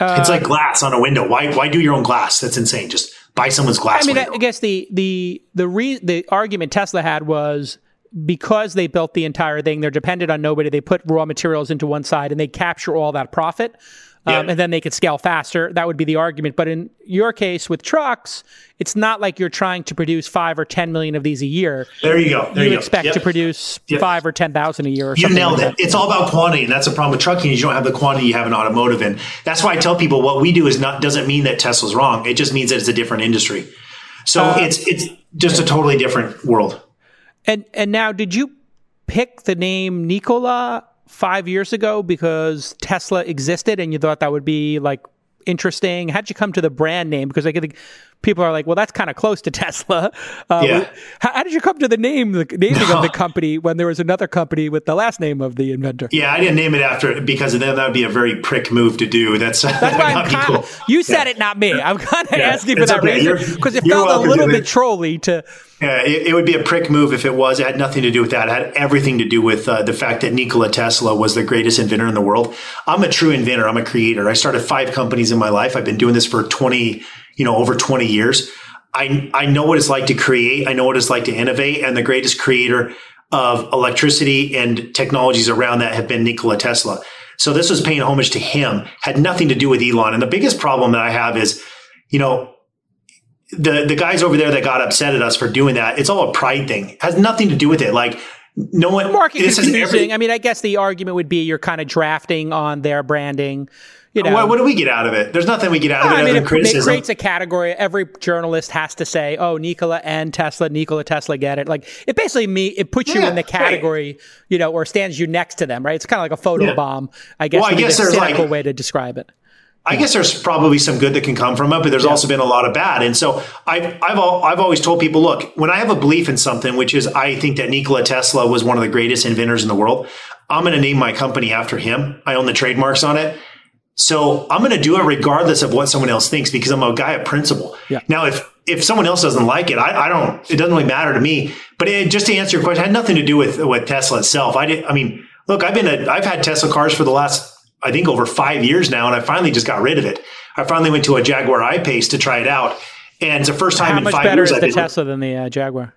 Uh, it's like glass on a window. Why why do your own glass? That's insane. Just buy someone's glass. I mean, window. I guess the the the re- the argument Tesla had was because they built the entire thing, they're dependent on nobody. They put raw materials into one side and they capture all that profit um, and then they could scale faster. That would be the argument. But in your case with trucks, it's not like you're trying to produce five or 10 million of these a year. There you go. There you, you expect yep. to produce yep. five or 10,000 a year. Or you nailed like it. It's all about quantity. And that's a problem with trucking is you don't have the quantity you have in automotive. And that's why I tell people what we do is not, doesn't mean that Tesla's wrong. It just means that it's a different industry. So uh, it's, it's just a totally different world. And, and now did you pick the name Nikola five years ago because Tesla existed and you thought that would be like interesting? How'd you come to the brand name? Because I think people are like, well, that's kind of close to Tesla. Uh, Yeah. How, how did you come to the name, the naming of the company when there was another company with the last name of the inventor? Yeah, I didn't name it after because of them. That would be a very prick move to do. That's That's why I'm kind cool. you said it, not me. I'm kind of Yeah, asking for it's that okay. reason because it felt a little bit trolly to. Yeah, it, it would be a prick move if it was. It had nothing to do with that. It had everything to do with uh, the fact that Nikola Tesla was the greatest inventor in the world. I'm a true inventor. I'm a creator. I started five companies in my life. I've been doing this for 20, you know, over 20 years. I, I know what it's like to create. I know what it's like to innovate. And the greatest creator of electricity and technologies around that have been Nikola Tesla. So this was paying homage to him, had nothing to do with Elon. And the biggest problem that I have is, you know, the the guys over there that got upset at us for doing that, it's all a pride thing. It has nothing to do with it. Like no one Market this confusing. every- I mean, I guess the argument would be you're kind of drafting on their branding. You know, what, what do we get out of it? There's nothing we get out of it I mean, it, it criticism. creates a category. Every journalist has to say, "Oh, Nikola and Tesla, Nikola Tesla get it." Like it basically me, it puts you Yeah, in the right. category, you know, or stands you next to them, right? It's kind of like a photo Yeah. bomb. I guess. Well, I guess the there's, like- way to describe it. I guess there's probably some good that can come from it, but there's also been a lot of bad. And so I've I've al- I've always told people, look, when I have a belief in something, which is I think that Nikola Tesla was one of the greatest inventors in the world, I'm going to name my company after him. I own the trademarks on it. So I'm going to do it regardless of what someone else thinks because I'm a guy of principle. Yeah. Now, if if someone else doesn't like it, I, I don't. It doesn't really matter to me. But it, just to answer your question, it had nothing to do with with Tesla itself. I did. I mean, look, I've been a, I've had Tesla cars for the last I think over five years now, and I finally just got rid of it. I finally went to a Jaguar I-Pace to try it out, and it's the first time How in much five better years is I've the been- Tesla than the uh, Jaguar?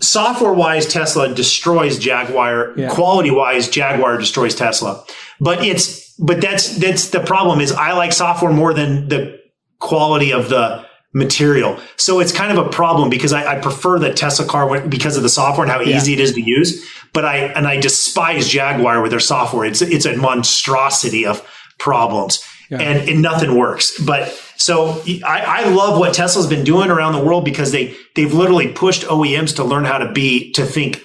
software wise, Tesla destroys Jaguar. Yeah. Quality wise, Jaguar destroys Tesla. But it's but that's that's the problem is I like software more than the quality of the material. So it's kind of a problem because I, I prefer the Tesla car because of the software and how easy it is to use. But I and I despise Jaguar with their software. It's it's a monstrosity of problems. And, and nothing works. But so I, I love what Tesla's been doing around the world because they they've literally pushed OEMs to learn how to be to think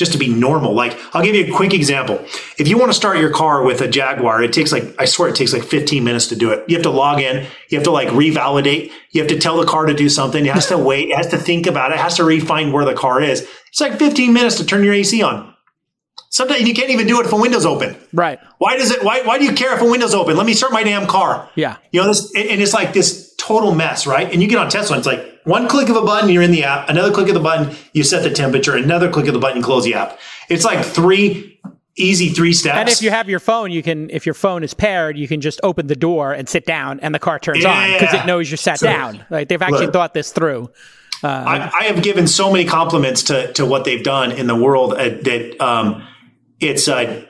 just to be normal. Like I'll give you a quick example. If you want to start your car with a Jaguar, it takes like I swear it takes like 15 minutes to do it. You have to log in, you have to like revalidate, you have to tell the car to do something, it has to wait, it has to think about it, it has to refine where the car is. It's like 15 minutes to turn your AC on. Sometimes you can't even do it if a window's open. Right. Why does it? Why, why do you care if a window's open? Let me start my damn car. Yeah. You know this, and it's like this total mess, right? And you get on Tesla, and it's like one click of a button, you're in the app. Another click of the button, you set the temperature. Another click of the button, you close the app. It's like three easy three steps. And if you have your phone, you can, if your phone is paired, you can just open the door and sit down, and the car turns on because it knows you're sat So- down. Right? They've actually Look. thought this through. I, I have given so many compliments to to what they've done in the world uh, that um, it's uh,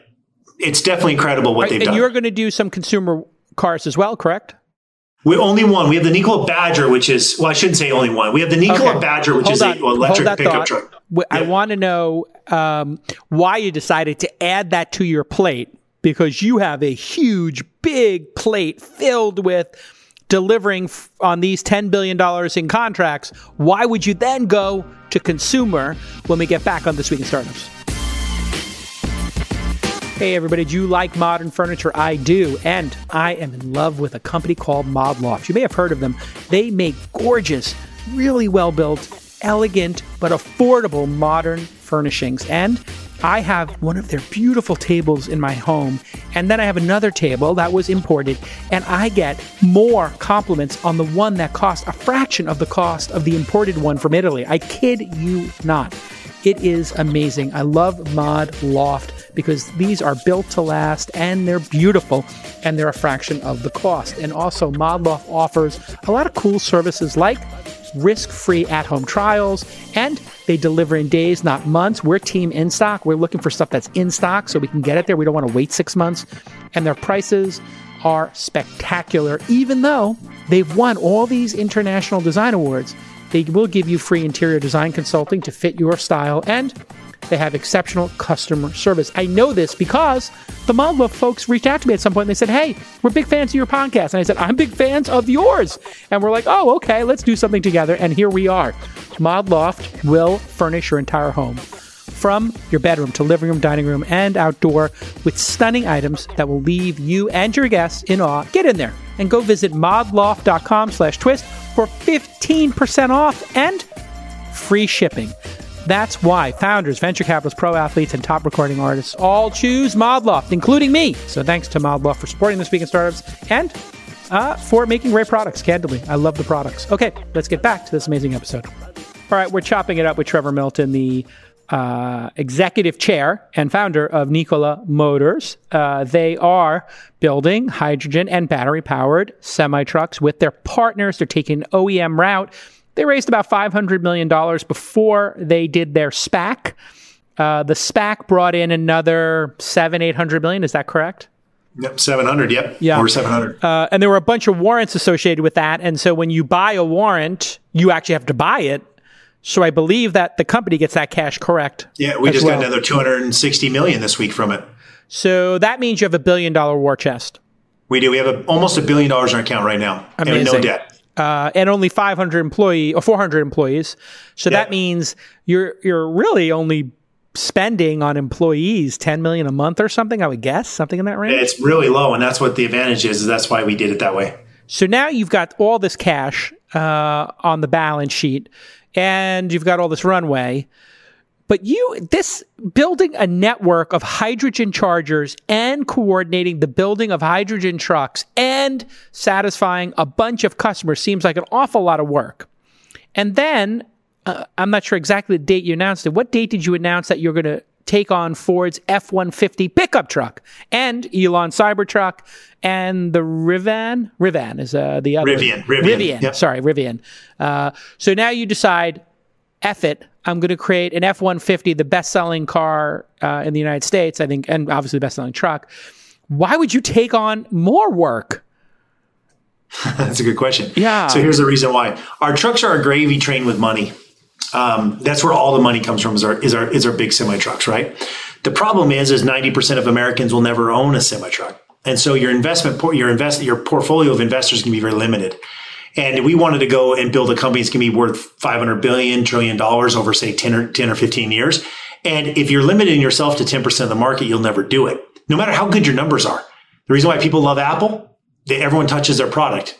it's definitely incredible what they've and done. you're going to do some consumer cars as well, correct? We only one. We have the Nikola Badger, which is well, I shouldn't say only one. We have the Nikola Okay. Badger, which Hold is on. a electric pickup thought. truck. I Yeah. want to know um, why you decided to add that to your plate because you have a huge, big plate filled with delivering f- on these $10 billion in contracts. Why would you then go to consumer when we get back on This Week in Startups? Hey everybody, do you like modern furniture? I do, and I am in love with a company called Modloft. You may have heard of them. They make gorgeous, really well built, elegant, but affordable modern furnishings. And I have one of their beautiful tables in my home, and then I have another table that was imported, and I get more compliments on the one that cost a fraction of the cost of the imported one from Italy. I kid you not. It is amazing. I love Modloft because these are built to last and they're beautiful and they're a fraction of the cost. And also, Modloft offers a lot of cool services like risk free at home trials and they deliver in days, not months. We're team in stock. We're looking for stuff that's in stock so we can get it there. We don't want to wait six months. And their prices are spectacular, even though they've won all these international design awards. They will give you free interior design consulting to fit your style, and they have exceptional customer service. I know this because the Modloft folks reached out to me at some point and they said, Hey, we're big fans of your podcast. And I said, I'm big fans of yours. And we're like, Oh, okay, let's do something together. And here we are. Modloft will furnish your entire home from your bedroom to living room, dining room, and outdoor with stunning items that will leave you and your guests in awe. Get in there and go visit modloft.com slash twist for 15% off and free shipping. That's why founders, venture capitalists, pro athletes, and top recording artists all choose Modloft, including me. So thanks to Modloft for supporting this week in startups and uh, for making great products. Candidly, I love the products. Okay, let's get back to this amazing episode. All right, we're chopping it up with Trevor Milton, the uh, executive chair and founder of Nikola Motors. Uh, they are building hydrogen and battery powered semi trucks with their partners. They're taking an OEM route. They raised about $500 million before they did their SPAC. Uh, the SPAC brought in another seven, eight hundred million. Is that correct? Yep, 700. Yep. Yeah. Or 700. Uh, and there were a bunch of warrants associated with that. And so when you buy a warrant, you actually have to buy it. So I believe that the company gets that cash correct. Yeah, we just well. got another 260 million this week from it. So that means you have a billion dollar war chest. We do. We have a, almost a billion dollars in our account right now. And no debt. Uh, and only 500 employee or 400 employees. So that means you're you're really only spending on employees 10 million a month or something. I would guess something in that range. It's really low, and that's what the advantage is. is that's why we did it that way. So now you've got all this cash uh, on the balance sheet, and you've got all this runway. But you, this building a network of hydrogen chargers and coordinating the building of hydrogen trucks and satisfying a bunch of customers seems like an awful lot of work. And then uh, I'm not sure exactly the date you announced it. What date did you announce that you're going to take on Ford's F 150 pickup truck and Elon Cybertruck and the Rivian? Rivian is uh, the other. Rivian, Rivian, Rivian. yep. Sorry, Rivian. Uh, so now you decide, F it. I'm going to create an F 150, the best selling car uh, in the United States, I think, and obviously the best selling truck. Why would you take on more work? That's a good question. Yeah. So here's the reason why. Our trucks are a gravy train with money. Um, that's where all the money comes from is our, is our, is our big semi trucks, right? The problem is, is 90% of Americans will never own a semi truck. And so your investment, your invest, your portfolio of investors can be very limited. And we wanted to go and build a company that's going to be worth 500 billion trillion dollars over say 10 or 10 or 15 years. And if you're limiting yourself to 10% of the market, you'll never do it. No matter how good your numbers are. The reason why people love Apple, they, everyone touches their product.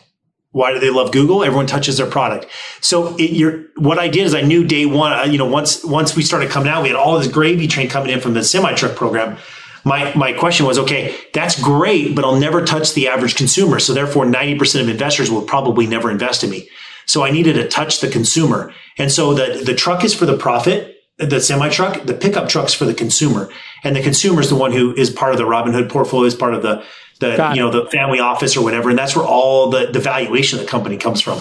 Why do they love Google? Everyone touches their product. So it, what I did is I knew day one, uh, you know, once, once we started coming out, we had all this gravy train coming in from the semi truck program. My, my question was, okay, that's great, but I'll never touch the average consumer. So therefore 90% of investors will probably never invest in me. So I needed to touch the consumer. And so the, the truck is for the profit, the semi truck, the pickup truck's for the consumer. And the consumer is the one who is part of the Robinhood portfolio, is part of the, the, Got you know, the family office or whatever. And that's where all the, the valuation of the company comes from.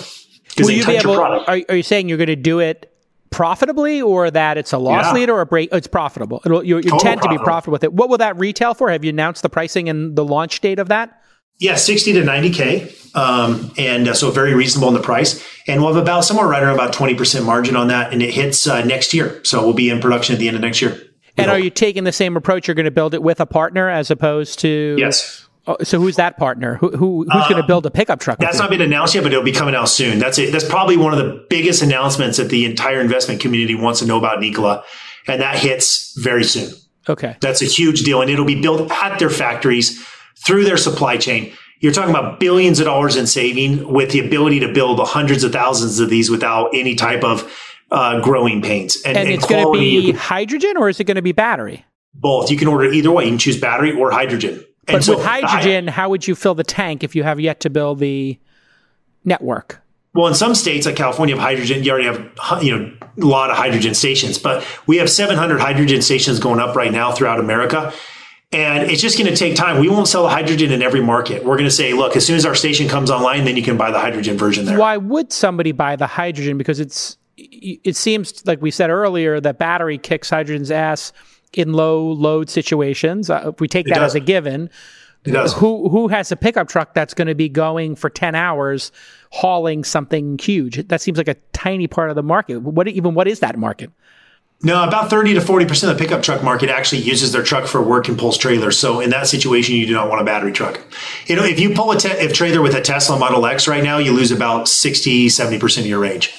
Because Will you be able? product. Are, are you saying you're going to do it profitably, or that it's a loss Yeah. leader or a break? It's profitable. It'll, you, you Total intend to be profitable. profitable with it. What will that retail for? Have you announced the pricing and the launch date of that? Yeah, 60 to 90K. Um, and uh, so very reasonable in the price. And we'll have about somewhere right around about 20% margin on that. And it hits uh, next year. So we'll be in production at the end of next year. And are you taking the same approach? You're going to build it with a partner as opposed to Yes. Oh, so who's that partner? Who, who who's going to build a pickup truck? That's not been announced yet, but it'll be coming out soon. That's it. That's probably one of the biggest announcements that the entire investment community wants to know about Nikola. And that hits very soon. okay. That's a huge deal. And it'll be built at their factories through their supply chain. You're talking about billions of dollars in saving with the ability to build hundreds of thousands of these without any type of uh, growing pains. And it's going to be hydrogen, or is it going to be battery? both. You can order either way. You can choose battery or hydrogen. And But so with hydrogen, how would you fill the tank if you have yet to build the network? Well, in some states like California, have hydrogen. You already have you know a lot of hydrogen stations, but we have 700 hydrogen stations going up right now throughout America. And it's just going to take time. We won't sell hydrogen in every market. We're going to say, look, as soon as our station comes online, then you can buy the hydrogen version there. Why would somebody buy the hydrogen? Because it's it seems like we said earlier that battery kicks hydrogen's ass in low load situations. Uh, if we take that does. as a given, It who who has a pickup truck that's going to be going for 10 hours hauling something huge that seems like a tiny part of the market what even what is that market No, about 30 to 40% of the pickup truck market actually uses their truck for work and pulls trailers. So in that situation, you do not want a battery truck. You know, if you pull a te- if trailer with a Tesla Model X right now, you lose about 60, 70% of your range.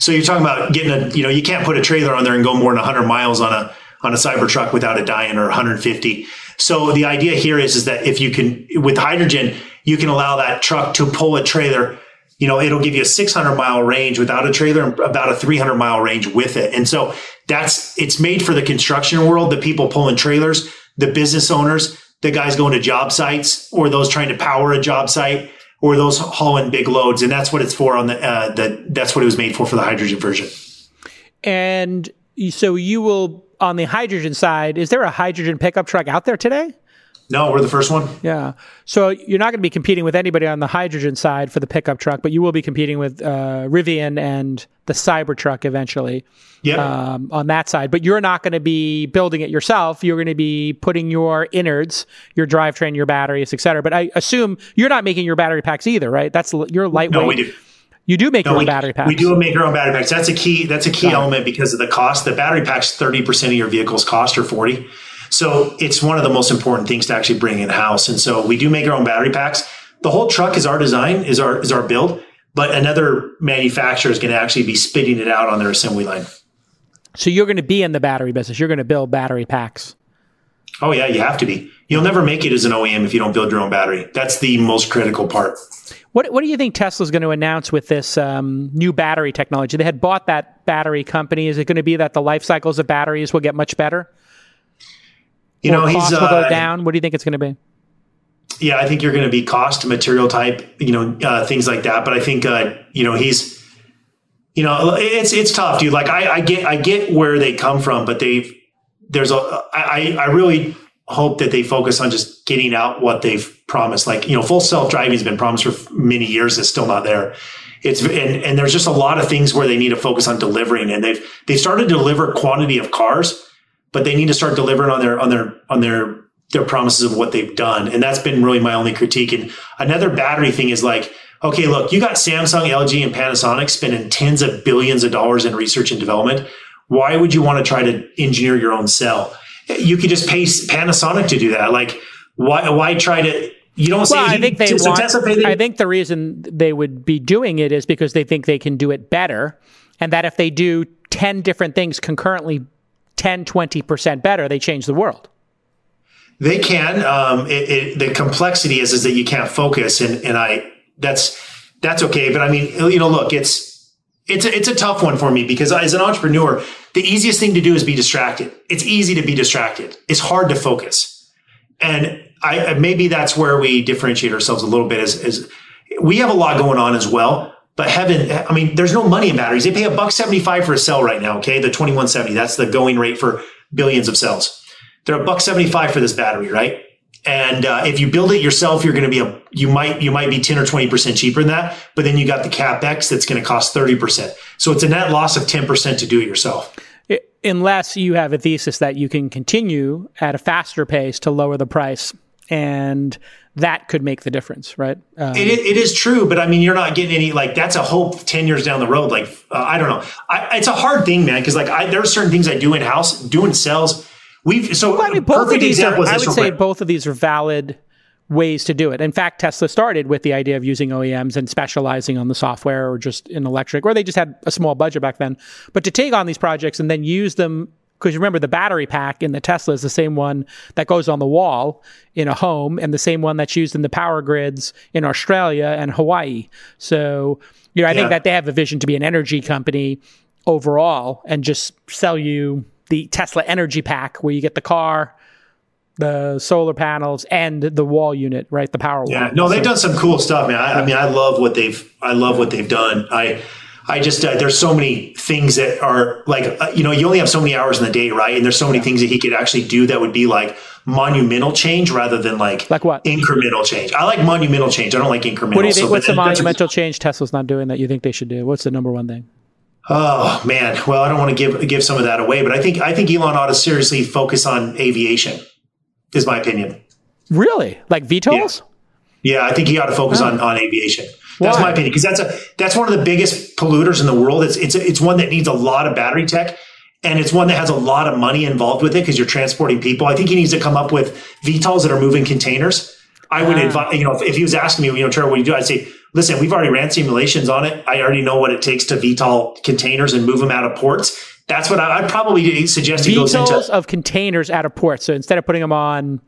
So you're talking about getting a, you know, you can't put a trailer on there and go more than 100 miles on a, on a Cybertruck without a dying or 150. So the idea here is, is that if you can, with hydrogen, you can allow that truck to pull a trailer. You know, it'll give you a 600 mile range without a trailer and about a 300 mile range with it. And so that's, it's made for the construction world, the people pulling trailers, the business owners, the guys going to job sites or those trying to power a job site or those hauling big loads. And that's what it's for on the, uh, the, that's what it was made for, for the hydrogen version. And so you will, on the hydrogen side, is there a hydrogen pickup truck out there today? No, we're the first one. Yeah. So you're not going to be competing with anybody on the hydrogen side for the pickup truck, but you will be competing with uh, Rivian and the Cybertruck eventually. Yeah. Um, on that side, but you're not going to be building it yourself. You're going to be putting your innards, your drivetrain, your batteries, et cetera. But I assume you're not making your battery packs either, right? That's your lightweight. No, we do. You do make no, your own we, battery packs. We do make our own battery packs. That's a key. That's a key element because of the cost. The battery packs thirty percent of your vehicle's cost, or forty. So it's one of the most important things to actually bring in house. And so we do make our own battery packs. The whole truck is our design, is our is our build, but another manufacturer is going to actually be spitting it out on their assembly line. So you're going to be in the battery business. You're going to build battery packs. Oh yeah, you have to be. You'll never make it as an OEM if you don't build your own battery. That's the most critical part. What What do you think Tesla's going to announce with this um, new battery technology? They had bought that battery company. Is it going to be that the life cycles of batteries will get much better? You know, cost he's will uh, go down. What do you think it's going to be? Yeah, I think you're going to be cost, material type, you know, uh, things like that. But I think, uh, you know, he's, you know, it's it's tough, dude. Like I, I get I get where they come from, but they've there's a I I really hope that they focus on just getting out what they've promised. Like you know, full self driving has been promised for many years. It's still not there. It's and, and there's just a lot of things where they need to focus on delivering, and they've they've started to deliver quantity of cars but they need to start delivering on their on their on their their promises of what they've done. And that's been really my only critique. And another battery thing is like, okay, look, you got Samsung, LG, and Panasonic spending tens of billions of dollars in research and development. Why would you want to try to engineer your own cell? You could just pay Panasonic to do that. Like, why why try to you don't well, I think they want, I think the reason they would be doing it is because they think they can do it better. And that if they do 10 different things concurrently 10, 20% better, they change the world. They can. Um, it, it, the complexity is is that you can't focus, and and I that's that's okay. But I mean, you know, look, it's it's a, it's a tough one for me because as an entrepreneur, the easiest thing to do is be distracted. It's easy to be distracted. It's hard to focus, and I maybe that's where we differentiate ourselves a little bit. As, as we have a lot going on as well, but heaven, I mean, there's no money in batteries. They pay a buck 75 for a cell right now. Okay. The 2170, that's the going rate for billions of cells. They're a buck 75 for this battery, right? And uh, if you build it yourself, you're going to be a, you might, you might be 10 or 20% cheaper than that. But then you got the CapEx that's going to cost 30%. So it's a net loss of 10% to do it yourself. Unless you have a thesis that you can continue at a faster pace to lower the price and that could make the difference, right? Um, it, it is true, but I mean, you're not getting any like that's a hope ten years down the road. Like uh, I don't know, I, it's a hard thing, man, because like I, there are certain things I do in house, doing cells. We've so well, I mean, both of these are, I would say both of these are valid ways to do it. In fact, Tesla started with the idea of using OEMs and specializing on the software or just in electric, or they just had a small budget back then. But to take on these projects and then use them because remember the battery pack in the Tesla is the same one that goes on the wall in a home and the same one that's used in the power grids in Australia and Hawaii. So, you know, I yeah. think that they have a vision to be an energy company overall and just sell you the Tesla energy pack where you get the car, the solar panels and the wall unit, right? The power wall. yeah. wall. No, they've done some cool stuff, man. I, I mean, I love what they've, I love what they've done. I, I just uh, there's so many things that are like uh, you know you only have so many hours in the day, right? And there's so many things that he could actually do that would be like monumental change rather than like like what incremental change. I like monumental change. I don't like incremental. What do you think? So, what's the monumental change Tesla's not doing that you think they should do? What's the number one thing? Oh man, well I don't want to give give some of that away, but I think I think Elon ought to seriously focus on aviation. Is my opinion. Really, like VTOLs? Yeah, yeah I think he ought to focus oh. on on aviation. That's Why? my opinion because that's a that's one of the biggest polluters in the world. It's it's it's one that needs a lot of battery tech, and it's one that has a lot of money involved with it because you're transporting people. I think he needs to come up with VTOLs that are moving containers. I would uh, advise, you know, if, if, he was asking me, you know, Trevor, what do you do? I'd say, listen, we've already ran simulations on it. I already know what it takes to VTOL containers and move them out of ports. That's what I, would probably suggest. He goes into of containers out of ports. So instead of putting them on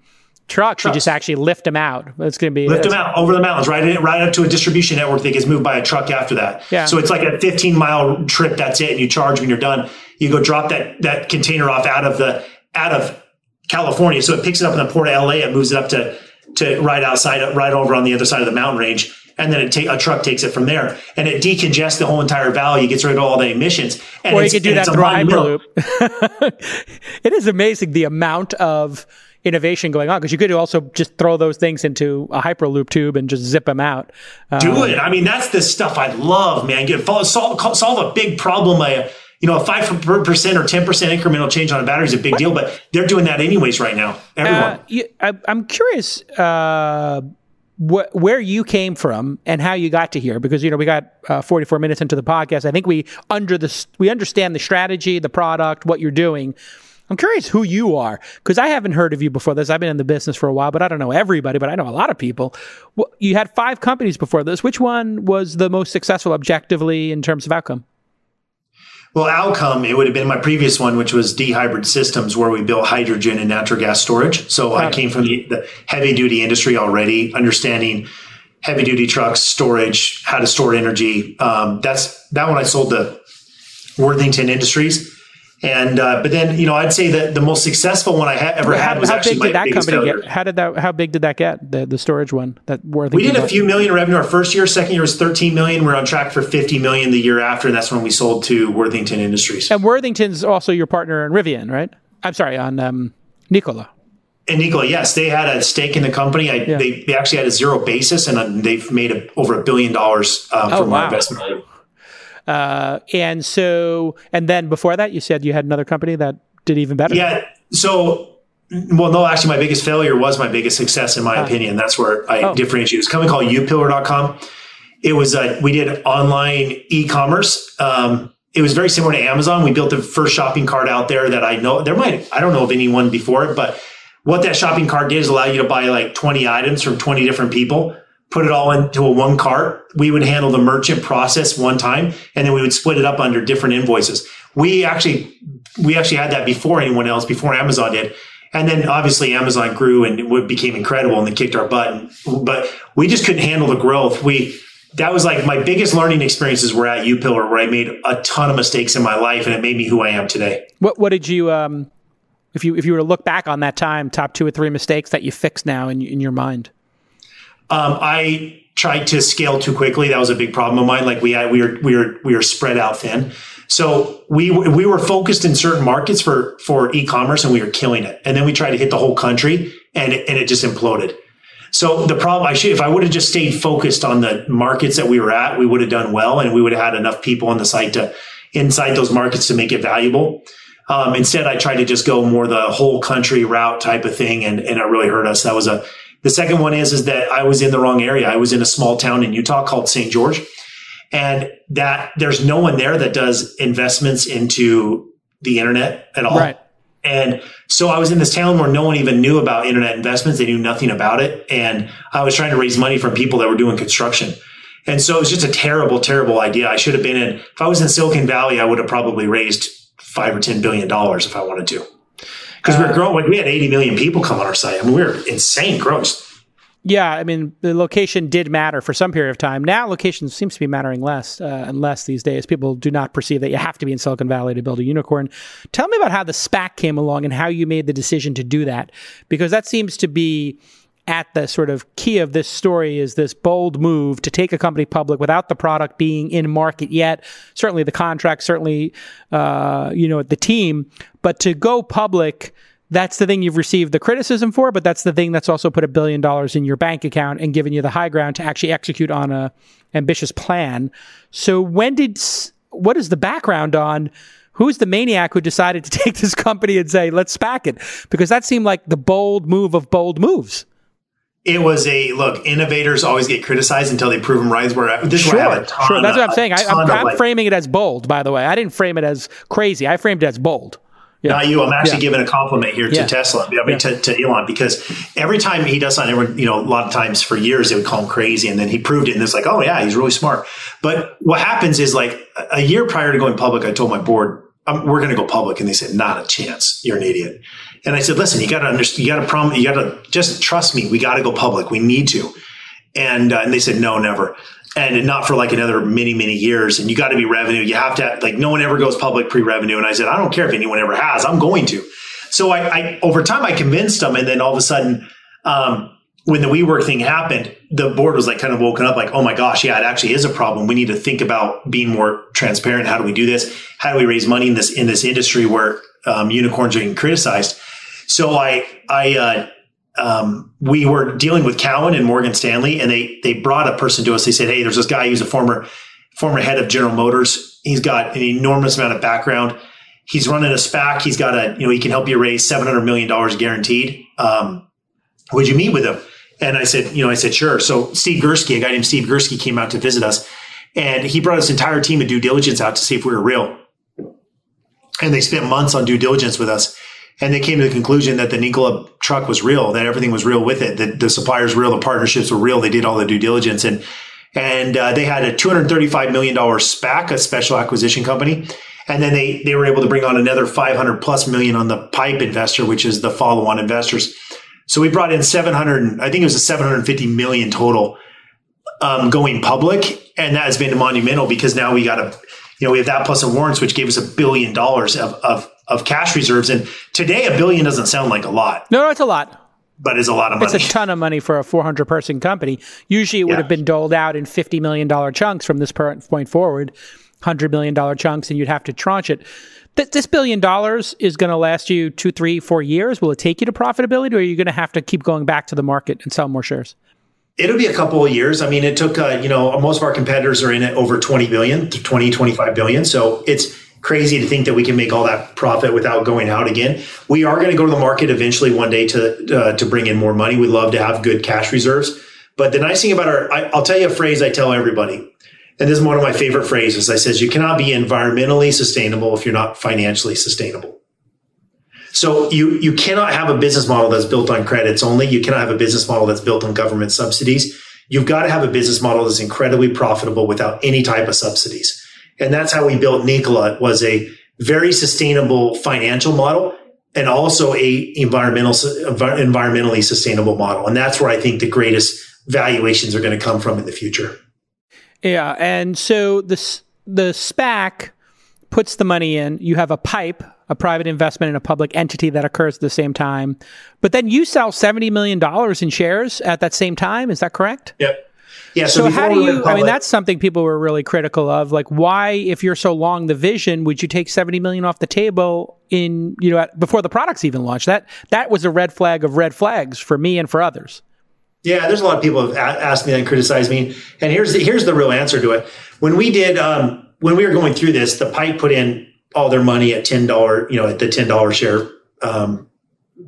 trucks, trucks. you just actually lift them out. It's going to be lift them out over the mountains, right, in, right up to a distribution network that gets moved by a truck after that. Yeah. So it's like a 15 mile trip. That's it, and you charge when you're done. You go drop that that container off out of the out of California. So it picks it up in the port of LA. It moves it up to to right outside, right over on the other side of the mountain range and then it ta- a truck takes it from there, and it decongests the whole entire valley, gets rid of all the emissions. And or you could do that through Hyperloop. it is amazing the amount of innovation going on because you could also just throw those things into a hyperloop tube and just zip them out. Do um, it. I mean, that's the stuff I love, man. Get solve, solve a big problem. A, you know, a five percent or ten percent incremental change on a battery is a big what? deal, but they're doing that anyways right now. Everyone. Uh, you, I, am curious. Uh, wh- where you came from and how you got to here because you know we got uh, 44 minutes into the podcast. I think we under the we understand the strategy the product what you're doing. I'm curious who you are because i haven't heard of you before this. I've been in the business for a while but i don't know everybody but i know a lot of people. You had five companies before this. Which one was the most successful objectively in terms of outcome well, outcome, it would have been my previous one, which was dHybrid Systems, where we built hydrogen and natural gas storage. So I came from the, the heavy duty industry already, understanding heavy duty trucks, storage, how to store energy. Um, that's that one I sold to Worthington Industries. And uh, but then you know I'd say that the most successful one I ha- ever had was how actually big did that company failure. get? How did that? How big did that get? The the storage one that Worthington. We did a few million revenue our first year. Second year was 13 million. We're on track for 50 million the year after, and that's when we sold to Worthington Industries. And Worthington's also your partner in Rivian, right? I'm sorry, on um, Nikola. And Nikola, yes, they had a stake in the company. I, yeah. they, they actually had a zero basis, and uh, they've made a, over a billion dollars uh, oh, from wow. my investment. Uh, and so, and then before that, you said you had another company that did even better. Yeah. So, well, no, actually, my biggest failure was my biggest success, in my ah. opinion. That's where I oh. differentiate. It's a company called upillar.com. It was, uh, we did online e commerce. Um, it was very similar to Amazon. We built the first shopping cart out there that I know. There might, I don't know of anyone before it, but what that shopping cart did is allow you to buy like 20 items from 20 different people put it all into a one cart. We would handle the merchant process one time, and then we would split it up under different invoices. We actually we actually had that before anyone else, before Amazon did. And then obviously Amazon grew and became incredible and they kicked our butt. But we just couldn't handle the growth. We that was like my biggest learning experiences were at UPillar where I made a ton of mistakes in my life and it made me who I am today. What what did you um if you if you were to look back on that time, top two or three mistakes that you fixed now in in your mind? Um, I tried to scale too quickly. That was a big problem of mine. Like we had, we were, we were, we were spread out thin. So we, we were focused in certain markets for, for e-commerce and we were killing it. And then we tried to hit the whole country and and it just imploded. So the problem, I should, if I would have just stayed focused on the markets that we were at, we would have done well and we would have had enough people on the site to inside those markets to make it valuable. Um, instead, I tried to just go more the whole country route type of thing, and, and it really hurt us. That was a the second one is, is that I was in the wrong area. I was in a small town in Utah called St. George and that there's no one there that does investments into the internet at all. Right. And so I was in this town where no one even knew about internet investments. They knew nothing about it. And I was trying to raise money from people that were doing construction. And so it was just a terrible, terrible idea. I should have been in, if I was in Silicon Valley, I would have probably raised five or $10 billion if I wanted to because we uh, growing. Like we had 80 million people come on our site. I mean, we were insane growth. Yeah, I mean, the location did matter for some period of time. Now, location seems to be mattering less uh, and less these days. People do not perceive that you have to be in Silicon Valley to build a unicorn. Tell me about how the SPAC came along and how you made the decision to do that, because that seems to be at the sort of key of this story is this bold move to take a company public without the product being in market yet. Certainly the contract, certainly, uh, you know, the team, but to go public, that's the thing you've received the criticism for, but that's the thing that's also put a billion dollars in your bank account and given you the high ground to actually execute on a ambitious plan. So when did, what is the background on who's the maniac who decided to take this company and say, let's SPAC it? Because that seemed like the bold move of bold moves it was a look. Innovators always get criticized until they prove them right. Where this sure, sure. That's what I'm saying. I, am like, framing it as bold. By the way, I didn't frame it as crazy. I framed it as bold. Yeah. Not you. I'm actually yeah. giving a compliment here to yeah. Tesla. I mean, to, to, Elon because every time he does something, everyone, you know, a lot of times for years they would call him crazy, and then he proved it, and it's like, oh yeah, he's really smart. But what happens is like a year prior to going public, I told my board, um, we're going to go public. And they said, not a chance. You're an idiot. And I said, listen, you got to understand, you got to promise, you got to just trust me. We got to go public. We need to. And, uh, and they said, no, never. And not for like another many, many years. And you got to be revenue. You have to, like, no one ever goes public pre revenue. And I said, I don't care if anyone ever has. I'm going to. So I, I over time, I convinced them. And then all of a sudden, um, when the WeWork thing happened, the board was like kind of woken up, like, oh my gosh, yeah, it actually is a problem. We need to think about being more transparent. How do we do this? How do we raise money in this in this industry where um, unicorns are getting criticized? So I I uh, um, we were dealing with Cowen and Morgan Stanley, and they they brought a person to us. They said, hey, there's this guy who's a former former head of General Motors. He's got an enormous amount of background. He's running a SPAC. He's got a you know he can help you raise seven hundred million dollars guaranteed. Um, would you meet with him? And I said, you know, I said, sure. So Steve Girsky, a guy named Steve Girsky came out to visit us and he brought his entire team of due diligence out to see if we were real. And they spent months on due diligence with us. And they came to the conclusion that the Nikola truck was real, that everything was real with it, that the suppliers were real, the partnerships were real. They did all the due diligence. And, and uh, they had a $235 million SPAC, a special acquisition company. And then they, they were able to bring on another 500 plus million on the pipe investor, which is the follow on investors. So we brought in 700, I think it was a 750 million total um, going public. And that has been monumental because now we got a, you know, we have that plus a warrants, which gave us a billion dollars of, of, of cash reserves. And today, a billion doesn't sound like a lot. No, it's a lot. But it's a lot of money. It's a ton of money for a 400 person company. Usually it would yeah. have been doled out in $50 million chunks from this point forward, $100 million chunks, and you'd have to tranche it th- this billion dollars is going to last you two, three, four years. Will it take you to profitability, or are you going to have to keep going back to the market and sell more shares? It'll be a couple of years. I mean, it took, uh, you know, most of our competitors are in it over 20 billion to 20, 25 billion. So it's crazy to think that we can make all that profit without going out again. We are going to go to the market eventually one day to, uh, to bring in more money. We'd love to have good cash reserves. But the nice thing about our, I, I'll tell you a phrase I tell everybody and this is one of my favorite phrases. I says, you cannot be environmentally sustainable if you're not financially sustainable. So you, you cannot have a business model that's built on credits only. You cannot have a business model that's built on government subsidies. You've got to have a business model that's incredibly profitable without any type of subsidies. And that's how we built Nikola. It was a very sustainable financial model and also a environmental, environmentally sustainable model. And that's where I think the greatest valuations are going to come from in the future. Yeah, and so the the SPAC puts the money in. You have a pipe, a private investment in a public entity that occurs at the same time. But then you sell seventy million dollars in shares at that same time. Is that correct? Yep. Yeah. So, so how do you? I mean, that's something people were really critical of. Like, why, if you're so long the vision, would you take seventy million off the table in you know at, before the product's even launched? That that was a red flag of red flags for me and for others. Yeah, there's a lot of people have asked me and criticized me, and here's the, here's the real answer to it. When we did, um, when we were going through this, the pipe put in all their money at ten dollar, you know, at the ten dollar share um,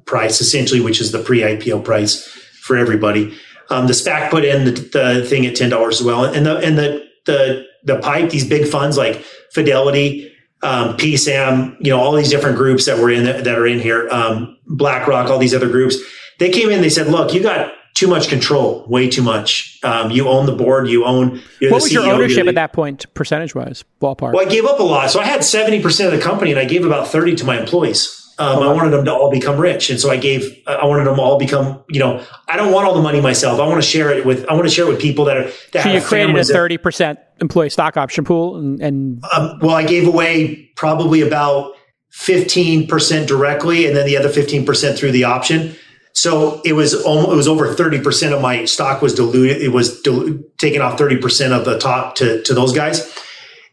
price, essentially, which is the pre IPO price for everybody. Um, the SPAC put in the, the thing at ten dollars as well, and the and the the the pipe, these big funds like Fidelity, um, PSAM, you know, all these different groups that were in the, that are in here, um, BlackRock, all these other groups. They came in, they said, "Look, you got too much control, way too much. Um, you own the board, you own. what was CEO, your ownership at that point, percentage wise, ballpark? Well, I gave up a lot, so I had seventy percent of the company, and I gave about thirty to my employees. Um, I wanted them to all become rich, and so I gave. I wanted them all become. You know, I don't want all the money myself. I want to share it with. I want to share it with people that are. That so you created a thirty percent employee stock option pool, and, and um, well, I gave away probably about fifteen percent directly, and then the other fifteen percent through the option. So it was almost, it was over 30% of my stock was diluted. It was dil- taken off 30% of the top to, to those guys.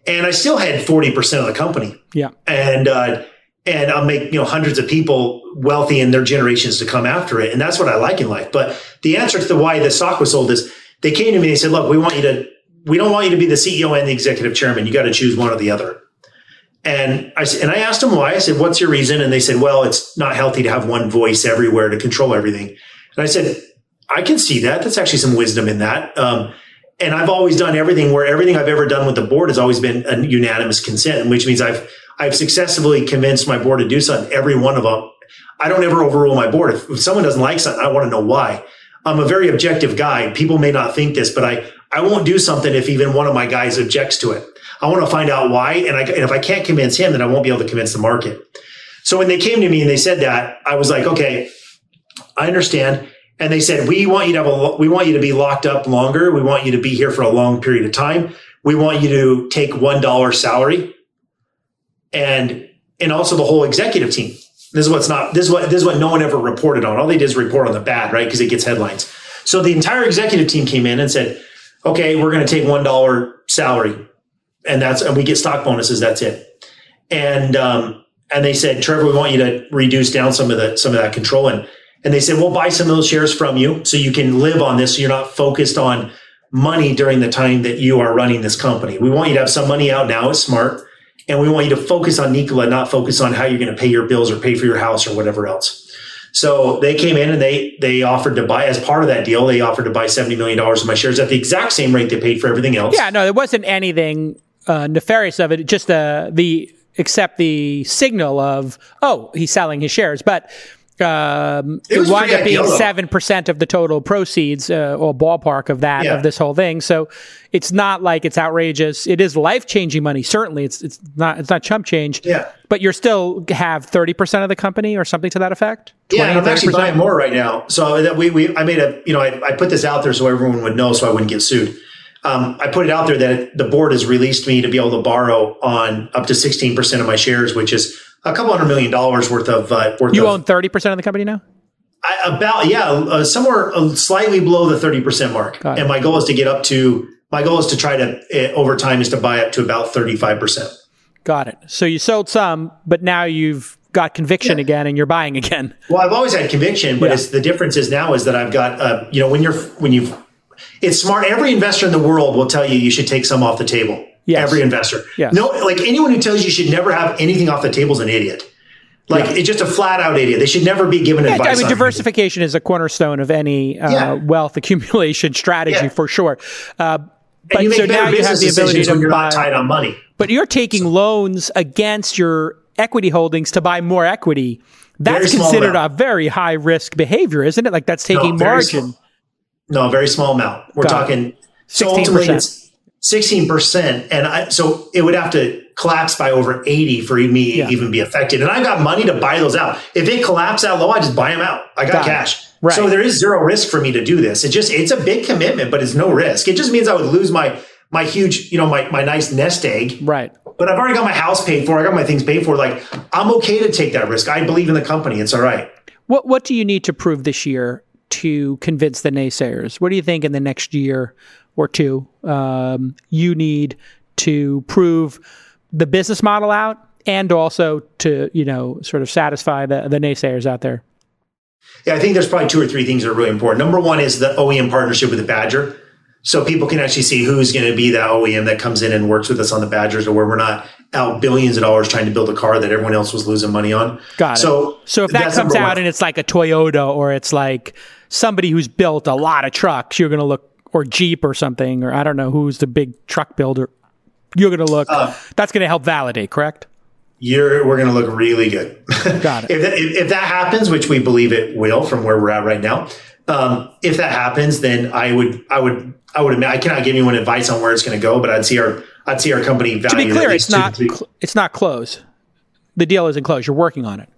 And I still had 40% of the company. Yeah. And, uh, and I'll make, you know, hundreds of people wealthy in their generations to come after it. And that's what I like in life. But the answer to the why the stock was sold is they came to me and they said, look, we want you to, we don't want you to be the CEO and the executive chairman. You got to choose one or the other. And I and I asked them why. I said, "What's your reason?" And they said, "Well, it's not healthy to have one voice everywhere to control everything." And I said, "I can see that. That's actually some wisdom in that." Um, and I've always done everything where everything I've ever done with the board has always been a unanimous consent, which means I've I've successfully convinced my board to do something. Every one of them. I don't ever overrule my board. If, if someone doesn't like something, I want to know why. I'm a very objective guy. People may not think this, but I I won't do something if even one of my guys objects to it. I want to find out why. And, I, and if I can't convince him, then I won't be able to convince the market. So when they came to me and they said that, I was like, okay, I understand. And they said, we want you to have a, we want you to be locked up longer. We want you to be here for a long period of time. We want you to take $1 salary and, and also the whole executive team. This is what's not, this is what, this is what no one ever reported on. All they did is report on the bad, right? Because it gets headlines. So the entire executive team came in and said, okay, we're going to take $1 salary and that's, and we get stock bonuses. That's it. And, um, and they said, Trevor, we want you to reduce down some of the, some of that control. And, and they said, we'll buy some of those shares from you so you can live on this. So you're not focused on money during the time that you are running this company. We want you to have some money out now. It's smart. And we want you to focus on Nikola, not focus on how you're going to pay your bills or pay for your house or whatever else. So they came in and they they offered to buy as part of that deal. They offered to buy seventy million dollars of my shares at the exact same rate they paid for everything else. Yeah, no, there wasn't anything uh, nefarious of it. Just the the except the signal of oh he's selling his shares, but. Um, it, it wound up being seven percent of the total proceeds, uh, or ballpark of that yeah. of this whole thing. So it's not like it's outrageous. It is life changing money. Certainly, it's it's not it's not chump change. Yeah. But you're still have thirty percent of the company or something to that effect. Yeah, I'm actually buying more right now. So that we we I made a you know I, I put this out there so everyone would know so I wouldn't get sued um, I put it out there that the board has released me to be able to borrow on up to 16% of my shares, which is a couple hundred million dollars worth of, uh, worth You of, own 30% of the company now? I, about, yeah, uh, somewhere uh, slightly below the 30% mark. And my goal is to get up to, my goal is to try to, uh, over time, is to buy up to about 35%. Got it. So you sold some, but now you've got conviction yeah. again and you're buying again. Well, I've always had conviction, but yeah. the difference is now is that I've got, uh, you know, when you're, when you've, it's smart. Every investor in the world will tell you you should take some off the table. Yes. Every investor. Yes. No, like anyone who tells you you should never have anything off the table is an idiot. Like yeah. it's just a flat out idiot. They should never be given yeah, advice. I mean, diversification is a cornerstone of any uh, yeah. wealth accumulation strategy for sure. Uh, but so now you have the ability to buy, tied on money. But you're taking so, loans against your equity holdings to buy more equity. That's considered a very high risk behavior, isn't it? Like that's taking no, margin. No, a very small amount. We're Got talking. So ultimately, it's sixteen percent, and I, so it would have to collapse by over eighty for me yeah. even be affected. And I got money to buy those out. If it collapsed that low, I just buy them out. I got, got cash. Right. So there is zero risk for me to do this. It just it's a big commitment, but it's no risk. It just means I would lose my my huge, you know, my my nice nest egg. Right. But I've already got my house paid for. I got my things paid for. Like I'm okay to take that risk. I believe in the company. It's all right. What what do you need to prove this year to convince the naysayers? What do you think in the next year or two um, you need to prove the business model out and also to you know sort of satisfy the, the naysayers out there? Yeah, I think there's probably two or three things that are really important. Number one is the OEM partnership with the Badger. So people can actually see who's going to be that OEM that comes in and works with us on the Badgers or where we're not out billions of dollars trying to build a car that everyone else was losing money on. Got it. So, so if that comes out one. and it's like a Toyota or it's like somebody who's built a lot of trucks, you're going to look, or Jeep or something, or I don't know who's the big truck builder. You're going to look, uh, that's going to help validate, correct? You're, we're going to look really good. Got it. if, that, if, that happens, which we believe it will from where we're at right now, um, if that happens, then I would, I would, I would admit, I cannot give anyone advice on where it's going to go, but I'd see our, I'd see our company value. To be clear, it's not, cl- it's not closed. The deal isn't closed. You're working on it.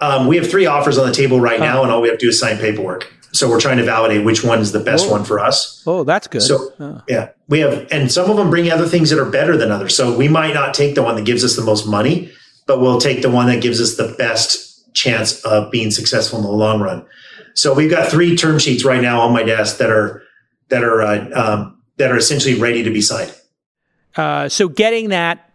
Um, we have three offers on the table right oh. now, and all we have to do is sign paperwork. So we're trying to validate which one is the best oh. one for us. Oh, that's good. So oh. yeah, we have, and some of them bring other things that are better than others. So we might not take the one that gives us the most money, but we'll take the one that gives us the best chance of being successful in the long run. So we've got three term sheets right now on my desk that are that are uh, um, that are essentially ready to be signed. Uh, so getting that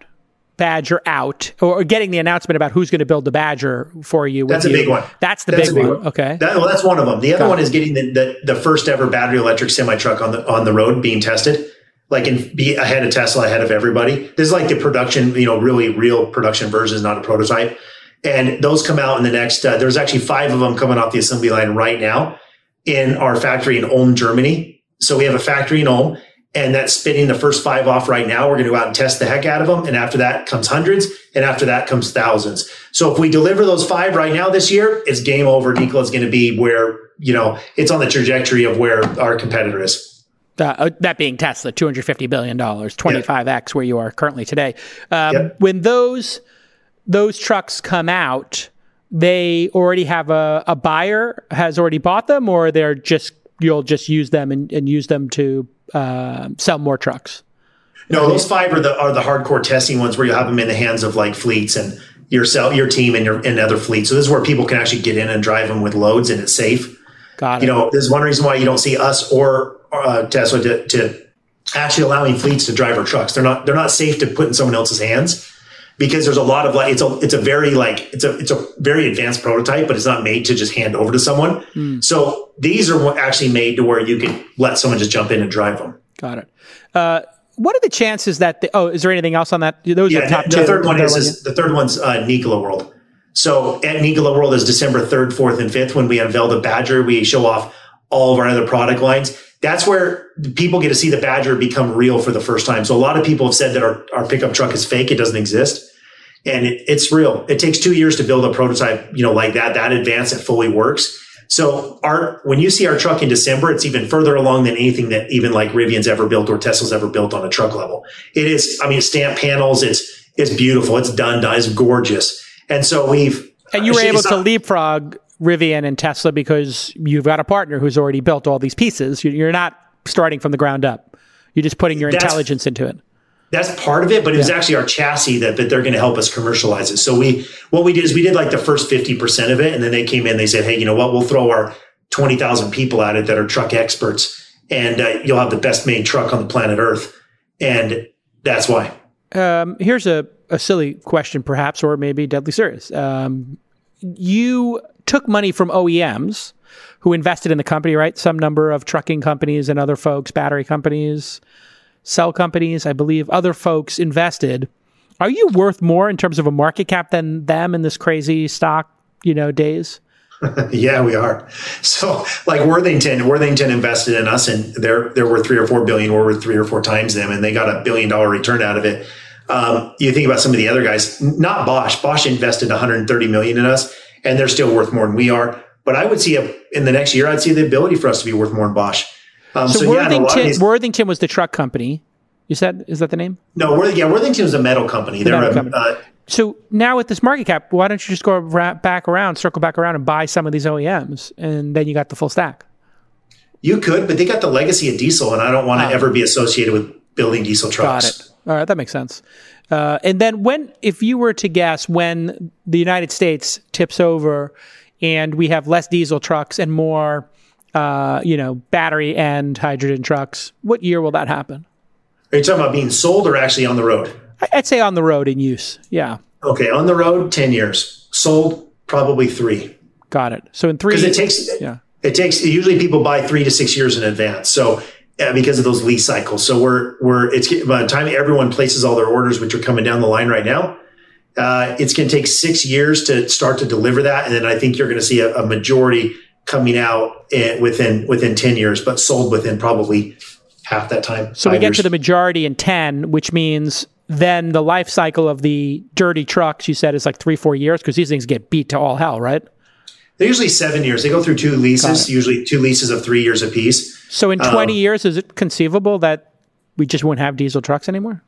Badger out, or getting the announcement about who's going to build the Badger for you. That's a you. big one. That's the that's big, big one. one. Okay. That, well, that's one of them. The other Got one it. is getting the, the, the first ever battery electric semi truck on the on the road being tested, like and be ahead of Tesla, ahead of everybody. This is like the production, you know, really real production version, not a prototype. And those come out in the next. Uh, there's actually five of them coming off the assembly line right now in our factory in Ulm, Germany. So we have a factory in Ulm and that's spinning the first five off right now. We're going to go out and test the heck out of them. And after that comes hundreds. And after that comes thousands. So if we deliver those five right now this year, it's game over. Nikola is going to be where, you know, it's on the trajectory of where our competitor is. Uh, that being Tesla, two hundred fifty billion dollars, twenty five x where you are currently today. Um, Yep. When those those trucks come out, they already have a, a buyer has already bought them, or they're just you'll just use them and, and use them to uh, sell more trucks. No, those five are the are the hardcore testing ones where you have them in the hands of like fleets and your sell your team and your and other fleets. So this is where people can actually get in and drive them with loads and it's safe. Got it. You know, there's one reason why you don't see us or uh, Tesla to, to actually allowing fleets to drive our trucks. They're not they're not safe to put in someone else's hands because there's a lot of like it's a it's a very like it's a it's a very advanced prototype, but it's not made to just hand over to someone. So these are what actually made to where you can let someone just jump in and drive them. Got it. Uh, what are the chances that? The, oh, is there anything else on that? Those are Yeah, the top the, two. the third one is, is the third one's uh, Nikola World. So at Nikola World is December third, fourth, and fifth when we unveil the Badger. We show off all of our other product lines. That's where people get to see the Badger become real for the first time. So a lot of people have said that our, our pickup truck is fake; it doesn't exist, and it, it's real. It takes two years to build a prototype, you know, like that, that advanced, that fully works. So our when you see our truck in December, it's even further along than anything that even like Rivian's ever built or Tesla's ever built on a truck level. It is, I mean, stamp panels, it's it's beautiful, it's done, done, it's gorgeous. And so we've and you were able to leapfrog Rivian and Tesla because you've got a partner who's already built all these pieces. You- You're not starting from the ground up. You're just putting your That's- intelligence into it. that's part of it, but it was actually our chassis that, that they're going to help us commercialize it. So we, what we did is we did like the first 50% of it. And then they came in, they said, Hey, you know what? We'll throw our 20,000 people at it that are truck experts and uh, you'll have the best made truck on the planet earth. And that's why. Um, here's a, a silly question, perhaps, or maybe deadly serious. Um, you took money from OEMs who invested in the company, right? Some number of trucking companies and other folks, battery companies, cell companies, I believe, other folks invested. Are you worth more in terms of a market cap than them in this crazy stock, you know, days? Yeah, we are. So like Worthington, Worthington invested in us and they're, they're three or four billion. We're three or four times them and they got a billion dollar return out of it. Um, you think about some of the other guys, not Bosch. Bosch invested 130 million in us and they're still worth more than we are. But I would see a, in the next year, I'd see the ability for us to be worth more than Bosch. Um, So, yeah, a Worthington, these- Worthington was the truck company. You said, is that the name? no, Worthing, yeah, Worthington was a metal company. They're metal a, company. Uh, So now with this market cap, why don't you just go ra- back around, circle back around, and buy some of these OEMs, and then you got the full stack. you could, but they got the legacy of diesel and I don't want to ever be associated with building diesel Ah. Got trucks. it. All right, that makes sense. Uh, and then when, if you were to guess, when the United States tips over, and we have less diesel trucks and more, uh, you know, battery and hydrogen trucks, what year will that happen? Are you talking about being sold or actually on the road? I'd say on the road in use. Yeah, Okay, on the road, 10 years. Sold, probably three. got it. So in three, Because it takes, yeah. it takes, usually people buy three to six years in advance. So, uh, because of those lease cycles. So we're, we're, it's by the time everyone places all their orders, which are coming down the line right now, uh, it's going to take six years to start to deliver that. And then I think you're going to see a, a majority coming out in, within, within 10 years, but sold within probably half that time. So we get years. to the majority in 10, which means then the life cycle of the dirty trucks, you said, is like three, four years because these things get beat to all hell, right? They're usually seven years. They go through two leases, usually two leases of three years apiece. So in 20 Um, years, is it conceivable that we just won't have diesel trucks anymore?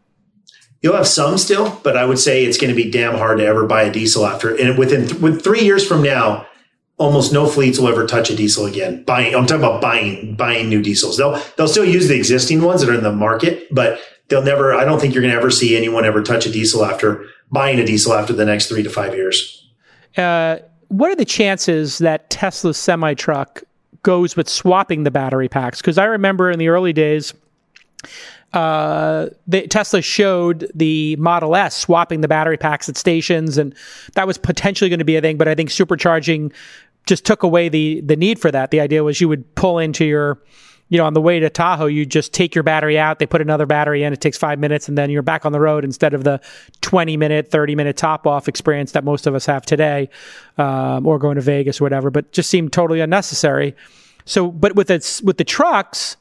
You'll have some still, but I would say it's going to be damn hard to ever buy a diesel after. And within th- with three years from now, almost no fleets will ever touch a diesel again. Buying, I'm talking about buying buying new diesels. They'll they'll still use the existing ones that are in the market, but they'll never. I don't think you're going to ever see anyone ever touch a diesel after buying a diesel after the next three to five years. Uh, what are the chances that Tesla's semi truck goes with swapping the battery packs? Because I remember in the early days, uh, Tesla showed the Model S swapping the battery packs at stations, and that was potentially going to be a thing. But I think supercharging just took away the the need for that. The idea was you would pull into your you know, on the way to Tahoe, you just take your battery out, they put another battery in, it takes five minutes, and then you're back on the road instead of the 20 minute, 30 minute top off experience that most of us have today, um, or going to Vegas or whatever, but just seemed totally unnecessary. So, but with it's with the trucks,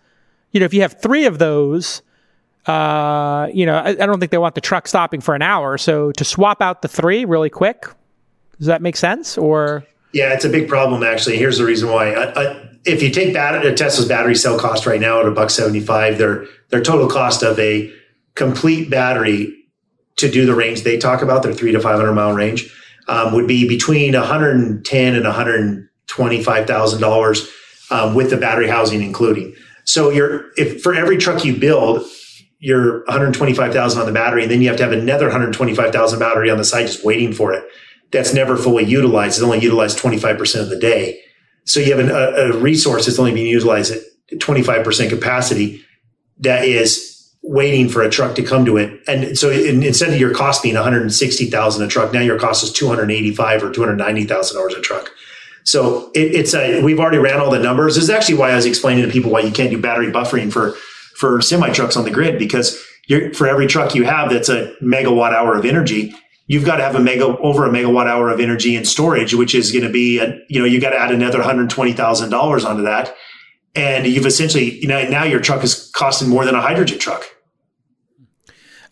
you know, if you have three of those, uh, you know, I, I don't think they want the truck stopping for an hour. So to swap out the three really quick, does that make sense? Or Yeah, it's a big problem actually. Here's the reason why. I, I, if you take bat- Tesla's battery cell cost right now at a buck seventy five, their their total cost of a complete battery to do the range they talk about, their three to five hundred mile range, um, would be between one hundred and ten and one hundred twenty five thousand um, dollars with the battery housing including. So you're if for every truck you build, you're 125,000 on the battery, and then you have to have another 125,000 battery on the side just waiting for it. That's never fully utilized. It's only utilized 25% of the day. So you have an, a, a resource that's only being utilized at 25% capacity that is waiting for a truck to come to it. And so in, instead of your cost being 160,000 a truck, now your cost is 285 or 290,000 dollars a truck. So it, it's a, we've already ran all the numbers. This is actually why I was explaining to people why you can't do battery buffering for, for semi trucks on the grid because for every truck you have that's a megawatt hour of energy, you've got to have a mega over a megawatt hour of energy in storage, which is going to be, a, you know, you got to add another $120,000 onto that. And you've essentially, you know, now your truck is costing more than a hydrogen truck.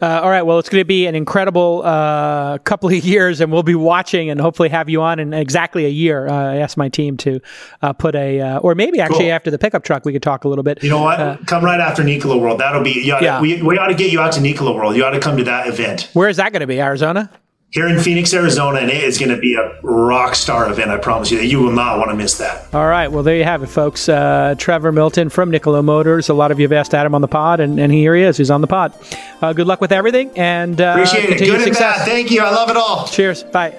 Uh, all right. Well, it's going to be an incredible uh, couple of years, and we'll be watching and hopefully have you on in exactly a year. Uh, I asked my team to uh, put a, uh, or maybe actually cool. after the pickup truck, we could talk a little bit. You know what? Uh, come right after Nikola World. That'll be, oughta, yeah. we, we ought to get you out to Nikola World. You ought to come to that event. Where is that going to be? Arizona? Here in Phoenix, Arizona, and it is going to be a rock star event. I promise you that you will not want to miss that. All right. Well, there you have it, folks. Uh, Trevor Milton from Nikola Motors. A lot of you have asked Adam on the pod, and, and here he is. He's on the pod. Uh, good luck with everything, and uh, appreciate it. Good success. and bad. Thank you. I love it all. Cheers. Bye.